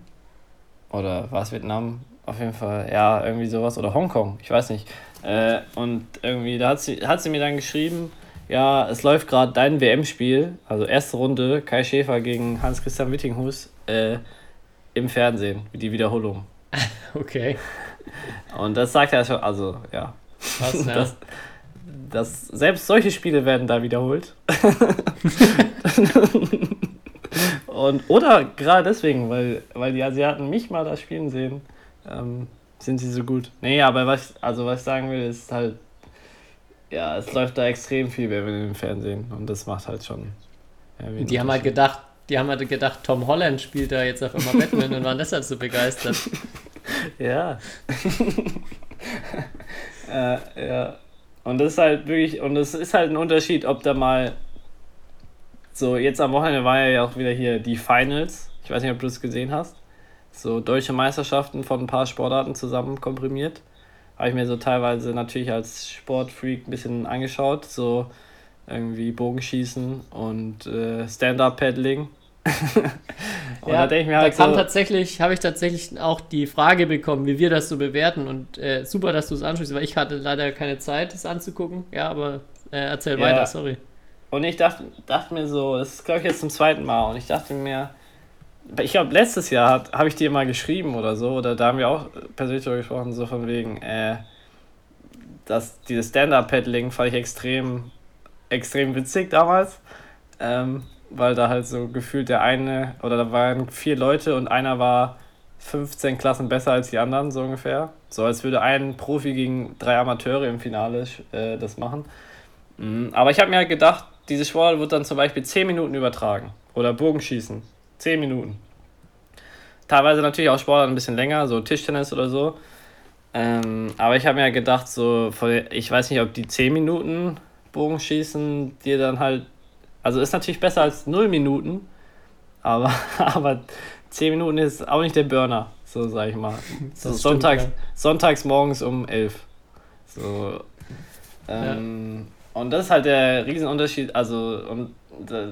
Oder war es Vietnam? Auf jeden Fall, ja, irgendwie sowas. Oder Hongkong, ich weiß nicht. Äh, und irgendwie, da hat sie, hat sie mir dann geschrieben, ja, es läuft gerade dein WM-Spiel, also erste Runde, Kai Schäfer gegen Hans-Christian Wittinghus, äh, im Fernsehen, die Wiederholung. <laughs> Okay. Und das sagt ja schon, also, ja, Krass, ja. Das, das, selbst solche Spiele werden da wiederholt. <laughs> <laughs> Und, oder gerade deswegen, weil, weil die Asiaten mich mal da spielen sehen, ähm, sind sie so gut. Nee, aber was, also was ich sagen will, ist halt, ja, es läuft da extrem viel Werbung im Fernsehen und das macht halt schon. Ja, die haben halt gedacht, die haben halt gedacht, Tom Holland spielt da jetzt auf einmal Batman und waren deshalb so begeistert. <laughs> Ja. <laughs> äh, ja. Und das ist halt wirklich, und es ist halt ein Unterschied, ob da mal so, jetzt am Wochenende war ja auch wieder hier die Finals. Ich weiß nicht, ob du es gesehen hast. So deutsche Meisterschaften von ein paar Sportarten zusammen komprimiert. Habe ich mir so teilweise natürlich als Sportfreak ein bisschen angeschaut. So irgendwie Bogenschießen und äh, Stand-Up-Paddling. <laughs> und da denke ich mir da halt kam so, tatsächlich, habe ich tatsächlich auch die Frage bekommen, wie wir das so bewerten und äh, super, dass du es ansprichst, weil ich hatte leider keine Zeit, es anzugucken. Ja, aber äh, erzähl Ja. weiter, sorry. Und ich dachte, dachte mir so, das ist glaube ich jetzt zum zweiten Mal. Und ich dachte mir, ich glaube, letztes Jahr habe ich dir mal geschrieben oder so, oder da haben wir auch persönlich darüber gesprochen, so von wegen, äh, dass dieses Stand-Up-Paddling fand ich extrem, extrem witzig damals. Ähm, weil da halt so gefühlt der eine, oder da waren vier Leute und einer war 15 Klassen besser als die anderen, so ungefähr. So als würde ein Profi gegen drei Amateure im Finale äh, das machen. Mhm, Aber ich habe mir halt gedacht, diese Sport wird dann zum Beispiel 10 Minuten übertragen. Oder Bogenschießen. 10 Minuten. Teilweise natürlich auch Sport ein bisschen länger, so Tischtennis oder so. Ähm, aber ich habe mir gedacht, so, ich weiß nicht, ob die 10 Minuten Bogenschießen dir dann halt. Also ist natürlich besser als 0 Minuten. Aber, <laughs> aber 10 Minuten ist auch nicht der Burner, so sag ich mal. So stimmt, sonntags, ja. sonntags morgens um 11. So. Ähm, Und das ist halt der Riesenunterschied. Also, und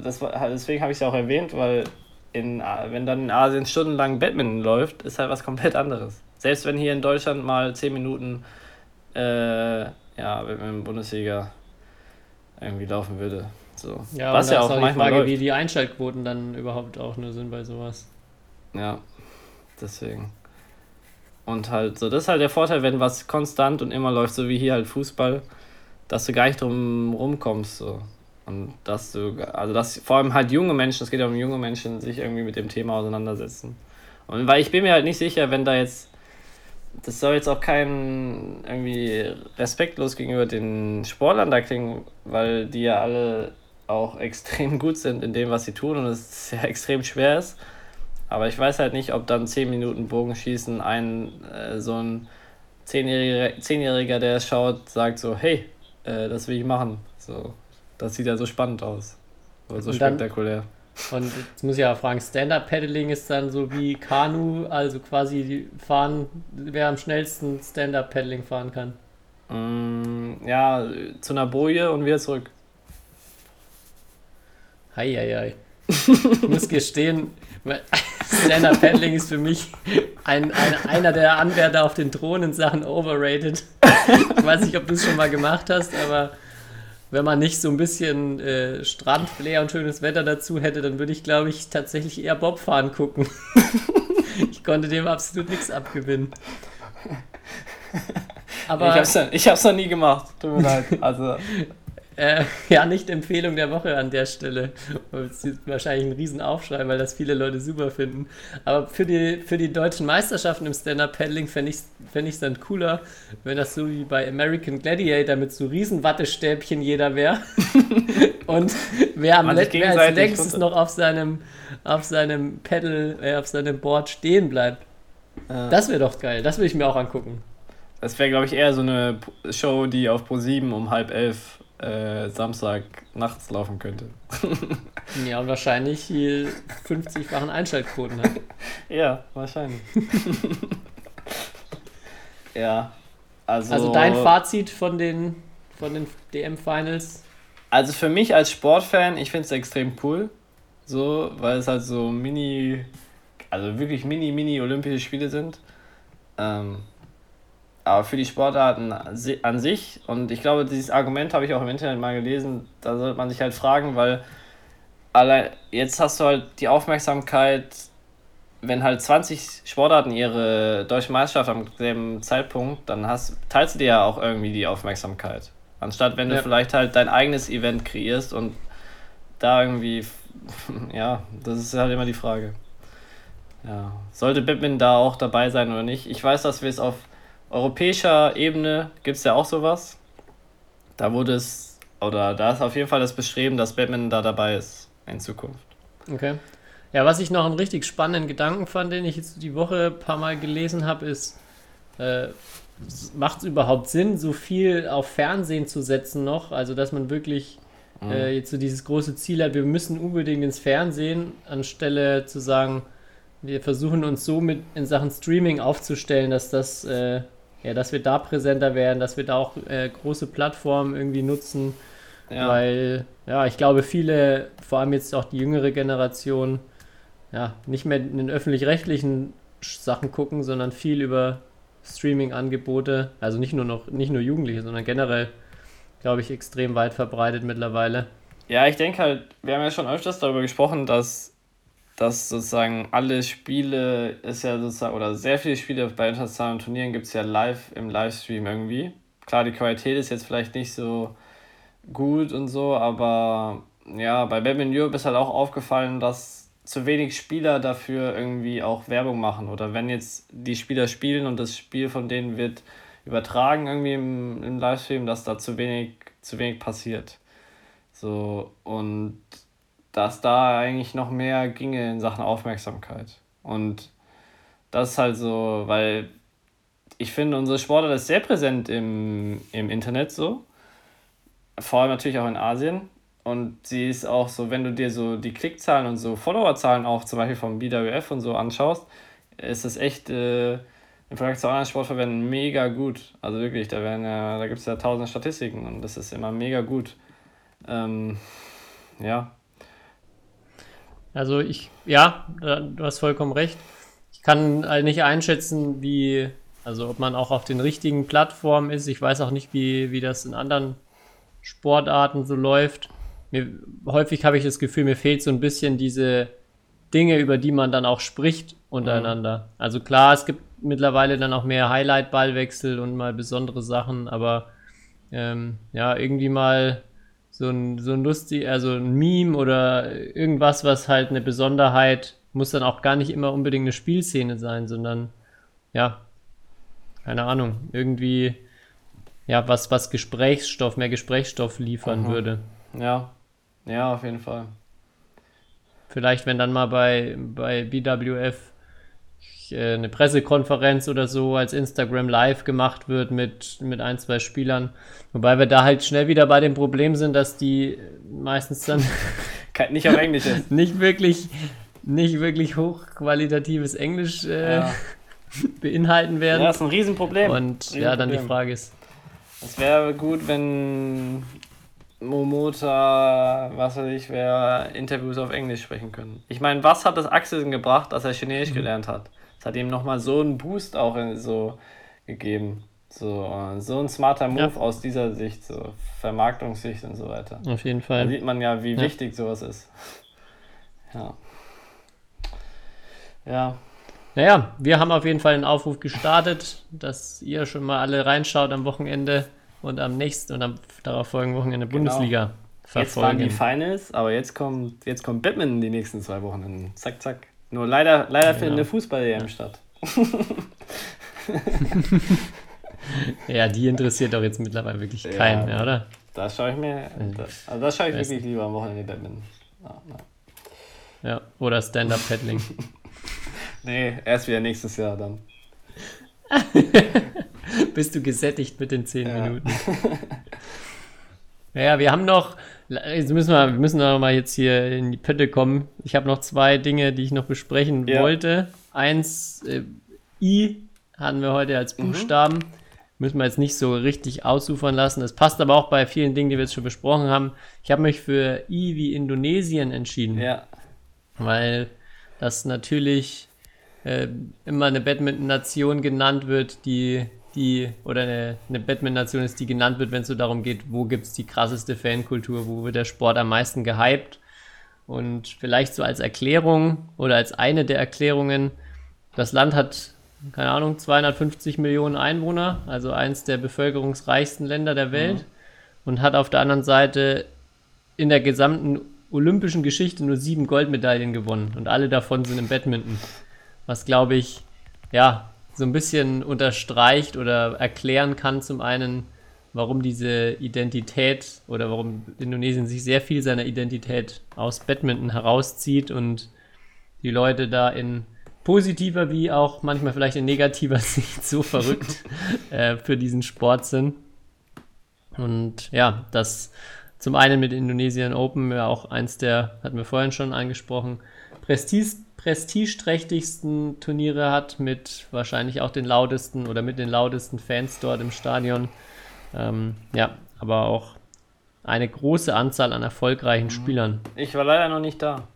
das halt- deswegen habe ich es ja auch erwähnt, weil in, wenn dann in Asien stundenlang Badminton läuft, ist halt was komplett anderes. Selbst wenn hier in Deutschland mal 10 Minuten äh, ja, Badminton Bundesliga irgendwie laufen würde. So. Ja, was ja ist auch auch die manchmal Frage, läuft. wie die Einschaltquoten dann überhaupt auch nur sind bei sowas. Ja, deswegen. Und halt so, das ist halt der Vorteil, wenn was konstant und immer läuft, so wie hier halt Fußball, dass du gar nicht drum rumkommst. So. Und dass du, also dass vor allem halt junge Menschen, es geht ja um junge Menschen, sich irgendwie mit dem Thema auseinandersetzen. Und weil ich bin mir halt nicht sicher, wenn da jetzt, das soll jetzt auch kein irgendwie respektlos gegenüber den Sportlern da klingen, weil die ja alle auch <laughs> extrem gut sind in dem, was sie tun und es ja extrem schwer ist. Aber ich weiß halt nicht, ob dann 10 Minuten Bogenschießen ein äh, so ein Zehnjähriger, Zehnjähriger, der es schaut, sagt so, hey, äh, das will ich machen. So, das sieht ja so spannend aus. Oder so Und dann- spektakulär. Und jetzt muss ich ja fragen, Stand-Up-Paddling ist dann so wie Kanu, also quasi die fahren, wer am schnellsten Stand-Up-Paddling fahren kann. Mm, ja, zu einer Boje und wieder zurück. Heieiei. Ich muss gestehen, <laughs> Stand-Up-Paddling ist für mich ein, ein, einer der Anwärter auf den Thron in Sachen overrated. Ich weiß nicht, ob du es schon mal gemacht hast, aber wenn man nicht so ein bisschen äh, Strandflair und schönes Wetter dazu hätte, dann würde ich, glaube ich, tatsächlich eher Bobfahren gucken. <laughs> ich konnte dem absolut nichts abgewinnen. Aber ich, ich hab's noch nie gemacht. Tut mir leid. Also, Äh, <laughs> ja, nicht Empfehlung der Woche an der Stelle. Es ist wahrscheinlich ein Riesenaufschrei, weil das viele Leute super finden. Aber für die, für die deutschen Meisterschaften im Stand-Up-Paddling fände ich es fänd dann cooler, wenn das so wie bei American Gladiator mit so riesen Wattestäbchen jeder wäre. <laughs> Und wer, am Man sich Let- wer als längstes noch auf seinem, auf seinem Pedal, äh, auf seinem Board stehen bleibt. äh, Das wäre doch geil. Das würde ich mir auch angucken. das wäre, glaube ich, eher so eine Show, die auf Pro7 um halb elf äh, Samstag nachts laufen könnte. <laughs> Ja, und wahrscheinlich hier 50-fachen Einschaltquoten hat. <laughs> Ja, wahrscheinlich. <laughs> ja. Also, Also dein Fazit von den, von den DM-Finals? Also für mich als Sportfan, ich finde es extrem cool. So, weil es halt so mini, also wirklich mini, mini Olympische Spiele sind. Ähm, aber für die Sportarten an sich, und ich glaube, dieses Argument habe ich auch im Internet mal gelesen, da sollte man sich halt fragen, weil allein jetzt hast du halt die Aufmerksamkeit, wenn halt 20 Sportarten ihre deutsche Meisterschaft am selben Zeitpunkt, dann hast, teilst du dir ja auch irgendwie die Aufmerksamkeit. Anstatt wenn du Ja. vielleicht halt dein eigenes Event kreierst und da irgendwie, <laughs> ja, das ist halt immer die Frage. Ja, sollte Badminton da auch dabei sein oder nicht? Ich weiß, dass wir es auf europäischer Ebene gibt es ja auch sowas. Da wurde es, oder da ist auf jeden Fall das Bestreben, dass Badminton da dabei ist in Zukunft. Okay. Ja, was ich noch einen richtig spannenden Gedanken fand, den ich jetzt die Woche ein paar Mal gelesen habe, ist, äh, macht es überhaupt Sinn, so viel auf Fernsehen zu setzen noch? Also, dass man wirklich äh, jetzt so dieses große Ziel hat, wir müssen unbedingt ins Fernsehen, anstelle zu sagen, wir versuchen uns so mit in Sachen Streaming aufzustellen, dass das, äh, ja, dass wir da präsenter werden, dass wir da auch äh, große Plattformen irgendwie nutzen. Ja. Weil, ja, ich glaube, viele, vor allem jetzt auch die jüngere Generation, ja, nicht mehr in den öffentlich-rechtlichen Sachen gucken, sondern viel über Streaming-Angebote, also nicht nur noch, nicht nur Jugendliche, sondern generell, glaube ich, extrem weit verbreitet mittlerweile. Ja, ich denke halt, wir haben ja schon öfters darüber gesprochen, dass, dass sozusagen alle Spiele ist ja sozusagen, oder sehr viele Spiele bei internationalen Turnieren gibt es ja live im Livestream irgendwie. Klar, die Qualität ist jetzt vielleicht nicht so gut und so, aber ja, bei Badminton Europe ist halt auch aufgefallen, dass zu wenig Spieler dafür irgendwie auch Werbung machen. Oder wenn jetzt die Spieler spielen und das Spiel von denen wird übertragen irgendwie im, im Livestream, dass da zu wenig, zu wenig passiert. So, und dass da eigentlich noch mehr ginge in Sachen Aufmerksamkeit. Und das ist halt so, weil ich finde, unsere Sportart ist sehr präsent im, im Internet so. Vor allem natürlich auch in Asien. Und sie ist auch so, wenn du dir so die Klickzahlen und so Followerzahlen auch zum Beispiel vom BWF und so anschaust, ist es echt äh, im Vergleich zu anderen Sportverbänden mega gut. Also wirklich, da ja, da gibt es ja tausende Statistiken und das ist immer mega gut. Ähm, ja, Also ich, ja, du hast vollkommen recht. Ich kann halt nicht einschätzen, wie, also ob man auch auf den richtigen Plattformen ist. Ich weiß auch nicht, wie, wie das in anderen Sportarten so läuft. Mir, häufig habe ich das Gefühl, mir fehlt so ein bisschen diese Dinge, über die man dann auch spricht untereinander. Also klar, es gibt mittlerweile dann auch mehr Highlight-Ballwechsel und mal besondere Sachen, aber ähm, ja, irgendwie mal so ein, so ein lustig, also ein Meme oder irgendwas, was halt eine Besonderheit, muss dann auch gar nicht immer unbedingt eine Spielszene sein, sondern ja, keine Ahnung, irgendwie ja, was, was Gesprächsstoff, mehr Gesprächsstoff liefern Mhm. würde. Ja, ja, auf jeden Fall. Vielleicht, wenn dann mal bei, bei BWF äh, eine Pressekonferenz oder so als Instagram Live gemacht wird mit, mit ein, zwei Spielern. Wobei wir da halt schnell wieder bei dem Problem sind, dass die meistens dann <laughs> Nicht auf Englisch ist. <laughs> nicht wirklich, nicht wirklich hochqualitatives Englisch äh, Ja. <laughs> beinhalten ja, werden. ist ein Riesenproblem. Und ja, dann die Riesenproblem. Frage ist, Es wäre gut, wenn Momota, was weiß ich, wer Interviews auf Englisch sprechen können. Ich meine, was hat das Axelsen gebracht, dass er Chinesisch Mhm. gelernt hat? Es hat ihm nochmal so einen Boost auch in, so gegeben. So, äh, so ein smarter Move Ja. aus dieser Sicht, so Vermarktungssicht und so weiter. auf jeden Da Fall. sieht man ja, wie Ja. wichtig sowas ist. Ja. Ja, Naja, wir haben auf jeden Fall einen Aufruf gestartet, dass ihr schon mal alle reinschaut am Wochenende und am nächsten und am darauf folgenden Wochenende Bundesliga Genau. jetzt waren die verfolgen. Finals, aber jetzt kommt, jetzt kommt Batman die nächsten zwei Wochen. Zack, zack. Nur leider, leider findet Ja. eine Fußball-EM statt. <laughs> Ja, die interessiert doch jetzt mittlerweile wirklich keinen mehr, oder? Da schaue ich mir, da, also das schaue ich Weiß wirklich lieber am Wochenende Batman. Ja, ja. Ja, oder Stand-Up-Paddling. <laughs> Nee, erst wieder nächstes Jahr dann. <laughs> Bist du gesättigt mit den 10 Ja. Minuten? Naja, wir haben noch, jetzt müssen wir, wir müssen noch mal jetzt hier in die Pötte kommen. Ich habe noch zwei Dinge, die ich noch besprechen Ja. wollte. Eins, äh, I hatten wir heute als Mhm. Buchstaben. Müssen wir jetzt nicht so richtig ausufern lassen. Das passt aber auch bei vielen Dingen, die wir jetzt schon besprochen haben. Ich habe mich für I wie Indonesien entschieden Ja, weil das natürlich äh, immer eine Badminton-Nation genannt wird, die, die oder eine, eine Badminton-Nation ist, die genannt wird, wenn es so darum geht, wo gibt es die krasseste Fankultur, wo wird der Sport am meisten gehypt. Und vielleicht so als Erklärung oder als eine der Erklärungen, das Land hat, keine Ahnung, 250 Millionen Einwohner, also eins der bevölkerungsreichsten Länder der Welt und hat auf der anderen Seite in der gesamten olympischen Geschichte nur sieben Goldmedaillen gewonnen und alle davon sind im Badminton. Was glaube ich, ja, so ein bisschen unterstreicht oder erklären kann zum einen, warum diese Identität oder warum Indonesien sich sehr viel seiner Identität aus Badminton herauszieht und die Leute da in positiver wie auch manchmal vielleicht in negativer <laughs> Sicht so verrückt <laughs> äh, für diesen Sport sind. Und ja, das zum einen mit Indonesien Open, ja auch eins der, hatten wir vorhin schon angesprochen, Prestige, prestigeträchtigsten Turniere hat, mit wahrscheinlich auch den lautesten oder mit den lautesten Fans dort im Stadion. Ähm, ja, aber auch eine große Anzahl an erfolgreichen Spielern. ich war leider noch nicht da.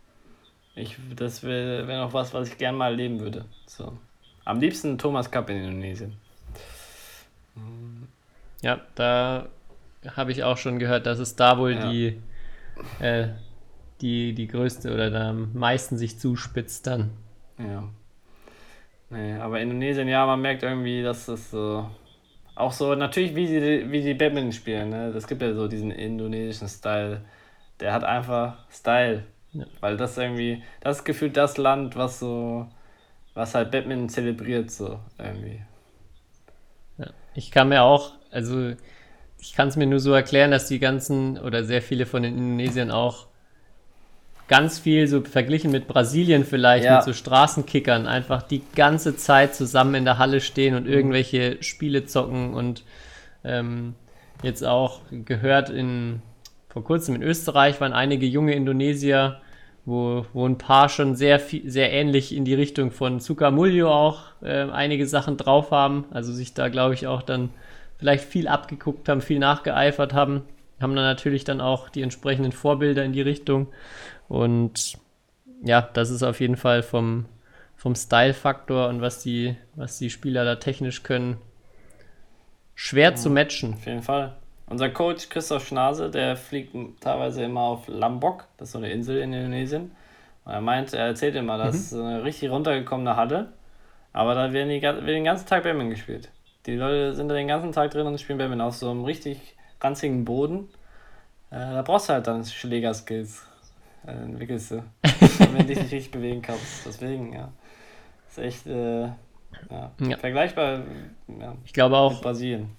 Ich, das wäre wär noch was, was ich gern mal erleben würde. So. Am liebsten Thomas Cup in Indonesien. Ja, da habe ich auch schon gehört, dass es da wohl Ja. die, äh, die, die größte oder am meisten sich zuspitzt dann. Ja. Nee, aber Indonesien, ja, man merkt irgendwie, dass das so. Auch so, natürlich, wie sie, wie sie Badminton spielen, ne? Das gibt ja so diesen indonesischen Style. Der hat einfach Style. Ja. Weil das irgendwie, das ist gefühlt das Land, was so, was halt Badminton zelebriert, so irgendwie. Ja. Ich kann mir auch, also ich kann es mir nur so erklären, dass die ganzen oder sehr viele von den Indonesiern auch ganz viel so verglichen mit Brasilien vielleicht, Ja. mit so Straßenkickern, einfach die ganze Zeit zusammen in der Halle stehen und irgendwelche Spiele zocken und ähm, jetzt auch gehört in vor kurzem in Österreich waren einige junge Indonesier, wo, wo ein paar schon sehr viel, sehr ähnlich in die Richtung von Sukamuljo auch äh, einige Sachen drauf haben, also sich da glaube ich auch dann vielleicht viel abgeguckt haben, viel nachgeeifert haben, haben dann natürlich dann auch die entsprechenden Vorbilder in die Richtung und ja, das ist auf jeden Fall vom, vom Style-Faktor und was die, was die Spieler da technisch können, schwer zu matchen. Auf jeden Fall. Unser Coach Christoph Schnase, der fliegt teilweise immer auf Lombok, das ist so eine Insel in Indonesien. Und er meint, er erzählt immer, das ist eine richtig runtergekommene Halle. Aber da werden, die, wird den ganzen Tag Badminton gespielt. Die Leute sind da den ganzen Tag drin und spielen Badminton auf so einem richtig ranzigen Boden. Äh, da brauchst du halt dann Schlägerskills. Äh, entwickelst du. <laughs> wenn du dich nicht richtig bewegen kannst. Deswegen, ja. Ist echt äh, ja. Ja. vergleichbar ja, Ich glaube mit auch, Brasilien.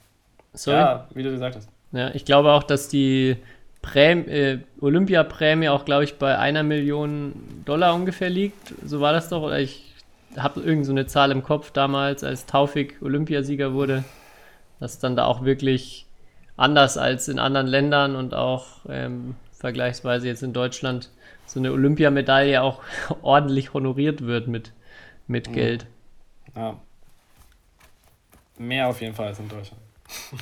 sorry. Ja, wie du gesagt hast. Ja, ich glaube auch, dass die Präm äh, Olympiaprämie auch, glaube ich, bei einer Million Dollar ungefähr liegt. So war das doch. Oder ich habe irgend so eine Zahl im Kopf damals, als Taufik Olympiasieger wurde, dass dann da auch wirklich anders als in anderen Ländern und auch ähm, vergleichsweise jetzt in Deutschland so eine Olympiamedaille auch <laughs> ordentlich honoriert wird mit, mit Geld. Ja. Mehr auf jeden Fall als in Deutschland. <laughs>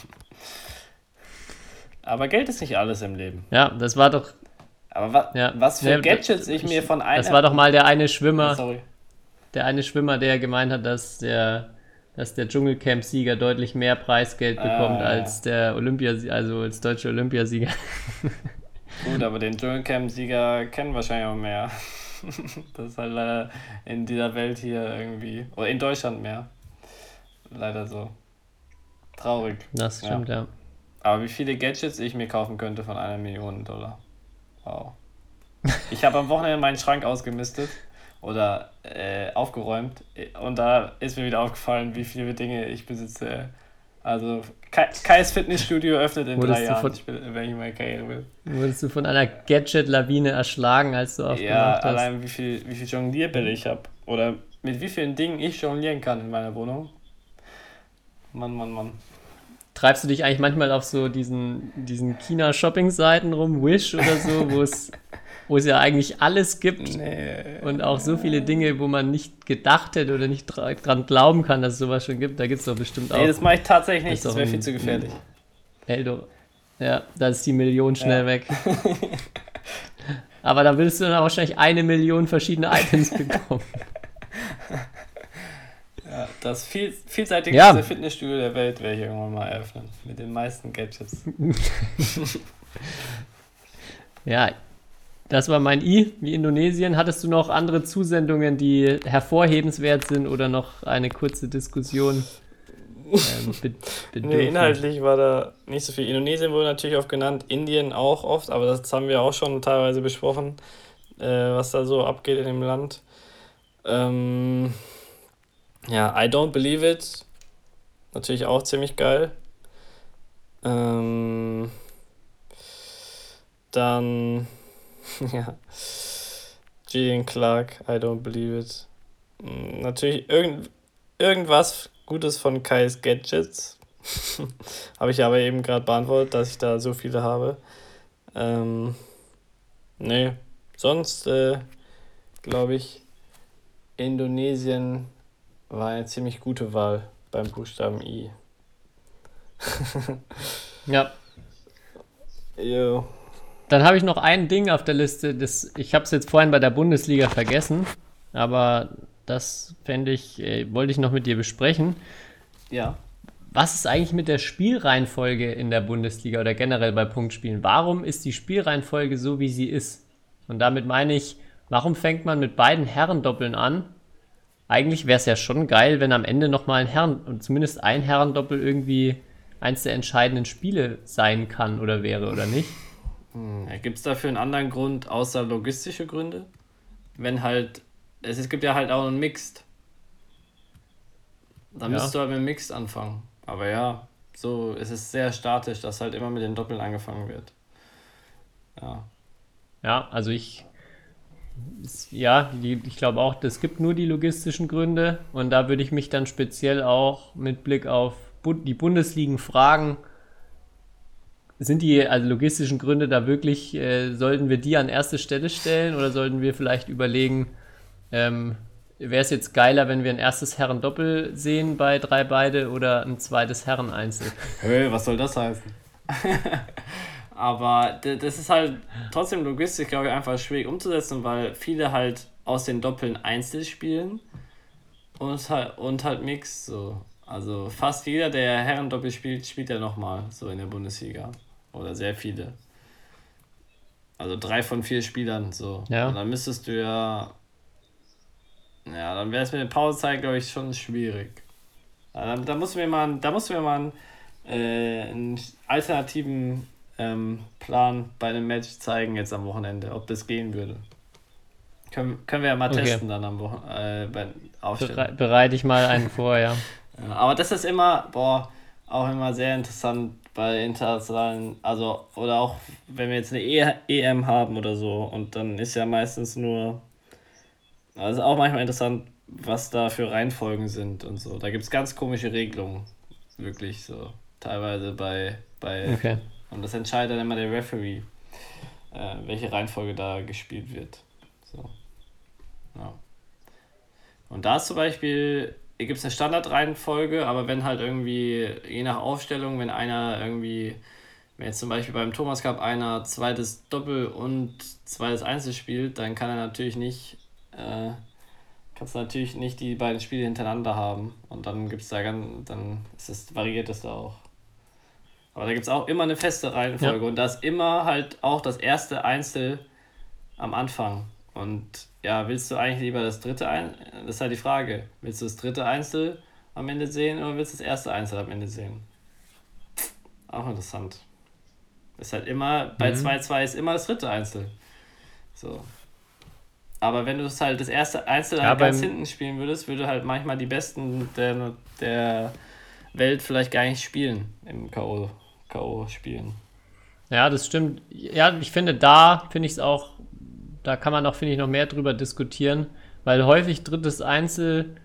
Aber Geld ist nicht alles im Leben. Ja, das war doch, Aber wa Ja. was für Ja, Gadgets ich mir von einer. das war doch mal der eine Schwimmer. Sorry. der eine Schwimmer, der gemeint hat, dass der, dass der Dschungelcamp-Sieger deutlich mehr Preisgeld bekommt Ah. als der Olympiasieger, also als deutscher Olympiasieger. <laughs> Gut, aber den Dschungelcamp-Sieger kennen wahrscheinlich auch mehr. <laughs> das ist halt leider in dieser Welt hier irgendwie. Oder in Deutschland mehr. Leider so. Traurig. Das Ja. stimmt, ja. Aber wie viele Gadgets ich mir kaufen könnte von einer Million Dollar. Wow. Ich habe am Wochenende meinen Schrank ausgemistet oder äh, aufgeräumt und da ist mir wieder aufgefallen, wie viele Dinge ich besitze. Also Kais Fitnessstudio öffnet in Wurdest drei Jahren, von- ich will, wenn ich meine Karriere will. Wurdest du von einer Gadget-Lawine erschlagen, als du Ja, aufgemacht hast? allein wie viel, wie viel Jonglierbälle ich habe oder mit wie vielen Dingen ich jonglieren kann in meiner Wohnung. Mann, Mann, Mann. Treibst du dich eigentlich manchmal auf so diesen, diesen China-Shopping-Seiten rum, Wish oder so, wo es, <laughs> wo es ja eigentlich alles gibt Nee. und auch so viele Dinge, wo man nicht gedacht hätte oder nicht dra dran glauben kann, dass es sowas schon gibt. Da gibt es doch bestimmt auch. Nee, das mache ich tatsächlich nicht, das wäre viel zu gefährlich. Eldo. Ja, da ist die Million schnell Ja. weg. <laughs> Aber da willst du dann wahrscheinlich eine Million verschiedene Items bekommen. <laughs> Ja, das viel, vielseitigste Ja. Fitnessstudio der Welt werde ich irgendwann mal eröffnen. Mit den meisten Gadgets. <laughs> Ja, das war mein I, wie Indonesien. Hattest du noch andere Zusendungen, die hervorhebenswert sind oder noch eine kurze Diskussion? Ähm? <laughs> Nee, inhaltlich war da nicht so viel. Indonesien wurde natürlich oft genannt, Indien auch oft, aber das haben wir auch schon teilweise besprochen, äh, was da so abgeht in dem Land. Ähm, ja, I Don't Believe It, natürlich auch ziemlich geil. Ähm, dann, <laughs> ja, Gillian Clark, I Don't Believe It. Mm, Natürlich irgend, irgendwas Gutes von Kais Gadgets. <laughs> habe ich aber eben gerade beantwortet, dass ich da so viele habe. Ähm, nee, sonst äh, glaube ich, Indonesien war eine ziemlich gute Wahl beim Buchstaben I. <laughs> Ja, Jo. Dann habe ich noch ein Ding auf der Liste. Das, ich habe es jetzt vorhin bei der Bundesliga vergessen, aber das fände ich, äh, wollte ich noch mit dir besprechen. Ja. Was ist eigentlich mit der Spielreihenfolge in der Bundesliga oder generell bei Punktspielen? Warum ist die Spielreihenfolge so, wie sie ist? Und damit meine ich, warum fängt man mit beiden Herrendoppeln an? Eigentlich wäre es ja schon geil, wenn am Ende nochmal ein Herren, und zumindest ein Herrendoppel irgendwie eins der entscheidenden Spiele sein kann oder wäre oder nicht. Gibt es dafür einen anderen Grund außer logistische Gründe? Wenn halt, es, es gibt ja halt auch einen Mixed. Dann Ja. müsstest du halt mit dem Mixed anfangen. Aber ja, so es ist sehr statisch, dass halt immer mit den Doppeln angefangen wird. Ja. Ja, also ich, ja, die, ich glaube auch, es gibt nur die logistischen Gründe und da würde ich mich dann speziell auch mit Blick auf Bu die Bundesligen fragen, sind die also logistischen Gründe da wirklich, äh, sollten wir die an erste Stelle stellen oder sollten wir vielleicht überlegen, ähm, wäre es jetzt geiler, wenn wir ein erstes Herren-Doppel sehen bei drei beide oder ein zweites Herren-Einzel? <laughs> Hey, was soll das heißen? <laughs> Aber das ist halt trotzdem logistisch, glaube ich, einfach schwierig umzusetzen, weil viele halt aus den Doppeln Einzel spielen und, halt, und halt Mix so. Also fast jeder, der Herrendoppel spielt, spielt ja nochmal so in der Bundesliga. Oder sehr viele. Also drei von vier Spielern so. Ja. Und dann müsstest du ja Ja, dann wäre es mit der Pausezeit, glaube ich, schon schwierig. Da, da muss mir mal, da muss mir mal einen, äh, einen alternativen ähm, Plan bei einem Match zeigen jetzt am Wochenende, ob das gehen würde. Können, können wir ja mal Okay. testen dann am Wochenende äh, bei bereite ich mal einen vor, ja. <laughs> Ja, aber das ist immer, boah, auch immer sehr interessant bei internationalen, also, oder auch wenn wir jetzt eine e EM haben oder so, und dann ist ja meistens nur, also auch manchmal interessant, was da für Reihenfolgen sind und so. Da gibt es ganz komische Regelungen, wirklich so, teilweise bei, bei, Okay. und das entscheidet dann immer der Referee, äh, welche Reihenfolge da gespielt wird. So. Ja. Und da ist zum Beispiel, gibt es eine Standardreihenfolge, aber wenn halt irgendwie, je nach Aufstellung, wenn einer irgendwie, wenn jetzt zum Beispiel beim Thomas Cup einer zweites Doppel und zweites Einzel spielt, dann kann er natürlich nicht, äh, kannst du natürlich nicht die beiden Spiele hintereinander haben. Und dann gibt es da ganz, dann ist es, variiert es da auch. Aber da gibt es auch immer eine feste Reihenfolge und da ist immer halt auch das erste Einzel am Anfang. Und ja, willst du eigentlich lieber das dritte Einzel? Das ist halt die Frage. Willst du das dritte Einzel am Ende sehen oder willst du das erste Einzel am Ende sehen? Auch interessant. Ist halt immer, bei Mhm. 2-2 ist immer das dritte Einzel. So. Aber wenn du es halt das erste Einzel Ja, halt ganz hinten spielen würdest, würde halt manchmal die Besten der, der Welt vielleicht gar nicht spielen im K.O. K.O. spielen. Ja, das stimmt. Ja, ich finde, da finde ich es auch, da kann man noch, finde ich, noch mehr drüber diskutieren, weil häufig drittes Einzel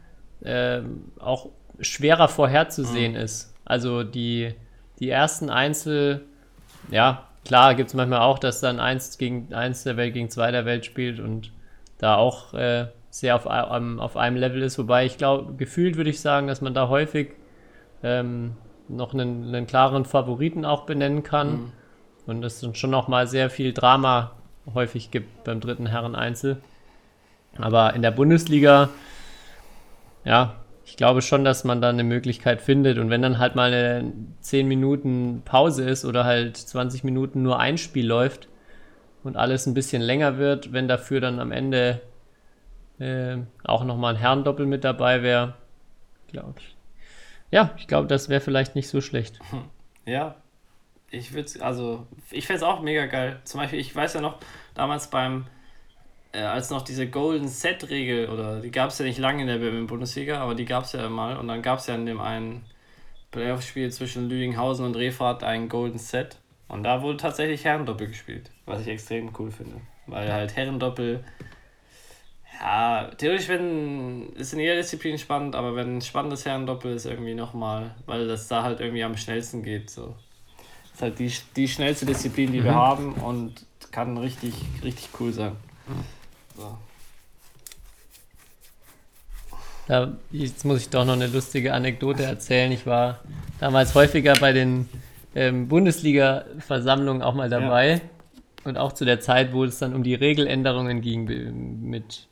ähm, auch schwerer vorherzusehen ist. Also die, die ersten Einzel, ja, klar gibt es manchmal auch, dass dann eins gegen eins der Welt gegen zwei der Welt spielt und da auch äh, sehr auf, einem- auf einem Level ist. Wobei ich glaube, gefühlt würde ich sagen, dass man da häufig ähm, noch einen, einen klaren Favoriten auch benennen kann. Und es dann schon noch mal sehr viel Drama häufig gibt beim dritten Herren-Einzel. Aber in der Bundesliga, ja, ich glaube schon, dass man da eine Möglichkeit findet. Und wenn dann halt mal eine 10 Minuten Pause ist oder halt 20 Minuten nur ein Spiel läuft und alles ein bisschen länger wird, wenn dafür dann am Ende äh, auch noch mal ein Herrendoppel mit dabei wäre, glaube ich. Ja, ich glaube, das wäre vielleicht nicht so schlecht. Ja, ich würde also ich fände es auch mega geil. Zum Beispiel, ich weiß ja noch, damals beim, äh, als noch diese Golden Set-Regel, oder die gab es ja nicht lange in der Bundesliga, aber die gab es ja mal. Und dann gab es ja in dem einen Playoff-Spiel zwischen Lüdinghausen und Refrat ein Golden Set. Und da wurde tatsächlich Herrendoppel gespielt, was ich extrem cool finde. Weil halt Herrendoppel, ja, theoretisch wenn, ist in jeder Disziplin spannend, aber wenn ein spannendes Herrendoppel ist irgendwie nochmal, weil das da halt irgendwie am schnellsten geht, so. Halt die, die schnellste Disziplin, die wir haben und kann richtig, richtig cool sein. So. Da, jetzt muss ich doch noch eine lustige Anekdote erzählen. Ich war damals häufiger bei den ähm, Bundesliga-Versammlungen auch mal dabei. Und auch zu der Zeit, wo es dann um die Regeländerungen ging, mit,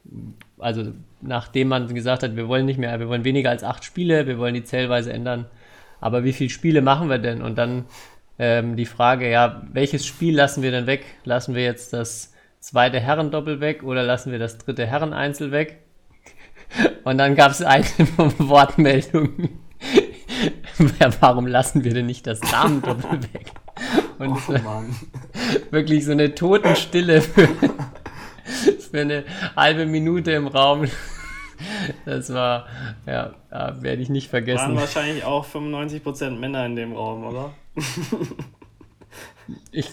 also nachdem man gesagt hat, wir wollen nicht mehr, wir wollen weniger als acht Spiele, wir wollen die Zählweise ändern. Aber wie viele Spiele machen wir denn? Und dann ähm, die Frage, ja, welches Spiel lassen wir denn weg? Lassen wir jetzt das zweite Herrendoppel weg oder lassen wir das dritte Herreneinzel weg? <laughs> Und dann gab es eine <laughs> Wortmeldung. Ja, <laughs> Warum lassen wir denn nicht das Damendoppel weg? Und war Mann. wirklich so eine Totenstille für, für eine halbe Minute im Raum. Das war, ja, ja werde ich nicht Waren vergessen. wahrscheinlich auch 95% Männer in dem Raum, oder? Ich,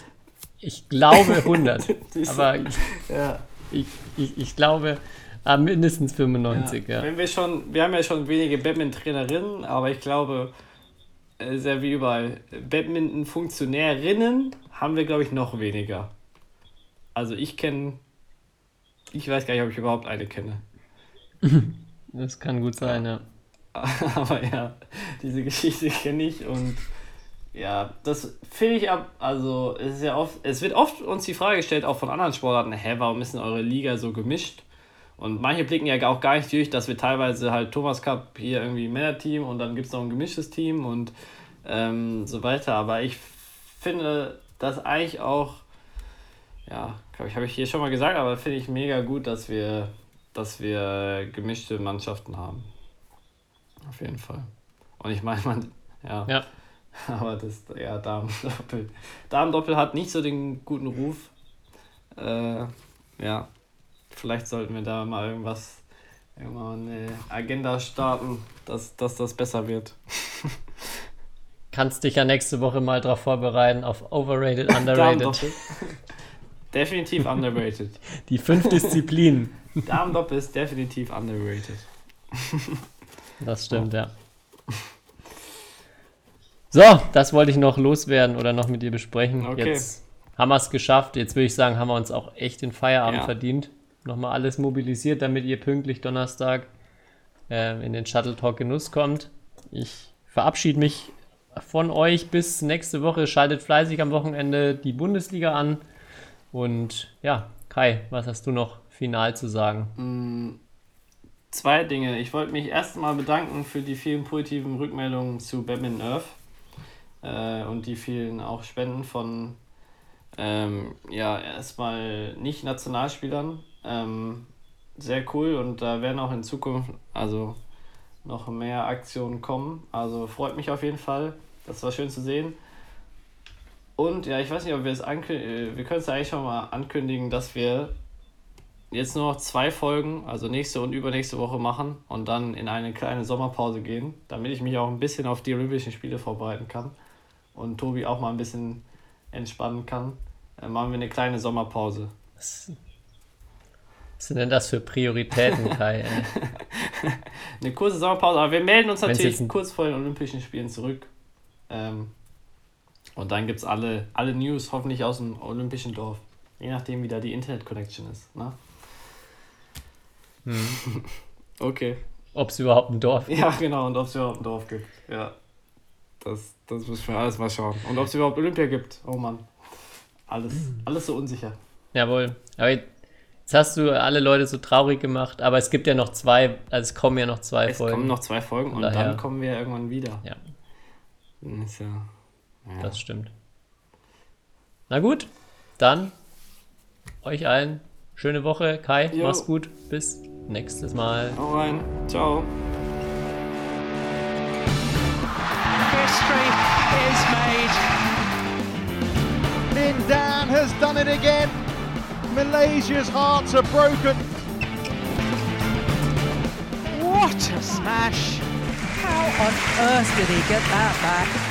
ich glaube 100. Siehst du? aber ich, Ja. ich, ich, ich glaube ah, mindestens 95, ja. Wenn wir schon, wir haben ja schon wenige Badminton-Trainerinnen, aber ich glaube, ist ja wie überall, Badminton-Funktionärinnen haben wir, glaube ich, noch weniger. Also ich kenne, ich weiß gar nicht, ob ich überhaupt eine kenne. <laughs> Das kann gut sein, ja. <laughs> Aber ja, diese Geschichte kenne ich und ja, das finde ich ab, also es ist ja oft, es wird oft uns die Frage gestellt, auch von anderen Sportarten, hä, warum ist denn eure Liga so gemischt? Und manche blicken ja auch gar nicht durch, dass wir teilweise halt Thomas Cup hier irgendwie Männerteam und dann gibt es noch ein gemischtes Team und ähm, so weiter. Aber ich finde das eigentlich auch, ja, glaube ich, habe ich hier schon mal gesagt, aber finde ich mega gut, dass wir dass wir gemischte Mannschaften haben. Auf jeden Fall. Und ich meine, man, ja. Ja. <laughs> Aber das, ja, Damen-Doppel. <laughs> Damen-Doppel hat nicht so den guten Ruf. Äh, ja. Vielleicht sollten wir da mal irgendwas, irgendwann eine Agenda starten, dass, dass das besser wird. <laughs> Kannst dich ja nächste Woche mal drauf vorbereiten auf Overrated, Underrated. Definitiv underrated. Die fünf Disziplinen. <laughs> Damen-Doppel ist definitiv underrated. <laughs> Das stimmt, ja. So, das wollte ich noch loswerden oder noch mit dir besprechen. Okay. Jetzt haben wir es geschafft. Jetzt würde ich sagen, haben wir uns auch echt den Feierabend Ja. verdient. Nochmal alles mobilisiert, damit ihr pünktlich Donnerstag äh, in den Shuttle Talk Genuss kommt. Ich verabschiede mich von euch bis nächste Woche. Schaltet fleißig am Wochenende die Bundesliga an. Und ja, Kai, was hast du noch final zu sagen? Zwei Dinge. Ich wollte mich erstmal bedanken für die vielen positiven Rückmeldungen zu Batman Earth äh, und die vielen auch Spenden von ähm, ja erstmal nicht Nationalspielern. Ähm, sehr cool und da werden auch in Zukunft also noch mehr Aktionen kommen. Also freut mich auf jeden Fall. Das war schön zu sehen. Und ja, ich weiß nicht, ob wir es ankündigen. Wir können es eigentlich schon mal ankündigen, dass wir jetzt nur noch zwei Folgen, also nächste und übernächste Woche machen und dann in eine kleine Sommerpause gehen, damit ich mich auch ein bisschen auf die Olympischen Spiele vorbereiten kann und Tobi auch mal ein bisschen entspannen kann. Dann machen wir eine kleine Sommerpause. Was, was sind denn das für Prioritäten, <laughs> Kai? Eine kurze Sommerpause, aber wir melden uns natürlich kurz vor den Olympischen Spielen zurück. Ähm, und dann gibt es alle, alle News, hoffentlich aus dem Olympischen Dorf. Je nachdem, wie da die Internet-Connection ist. Ne? Hm. <laughs> okay. Ob es überhaupt ein Dorf gibt? Ja, genau, und ob es überhaupt ein Dorf gibt. Ja. Das, das müssen wir alles mal schauen. Und ob es überhaupt Olympia gibt. Oh Mann. Alles, alles so unsicher. Jawohl. Aber jetzt hast du alle Leute so traurig gemacht, aber es gibt ja noch zwei, also es kommen ja noch zwei Es Folgen. kommen noch zwei Folgen und Daher- dann kommen wir irgendwann wieder. Ja. Ist ja, ja. Das stimmt. Na gut, dann euch allen schöne Woche. Kai, Jo. mach's gut. Bis nächstes Mal. Hau rein. Ciao. History is made. Lindan has done it again. Malaysia's hearts are broken. What a smash! How on earth did he get that back?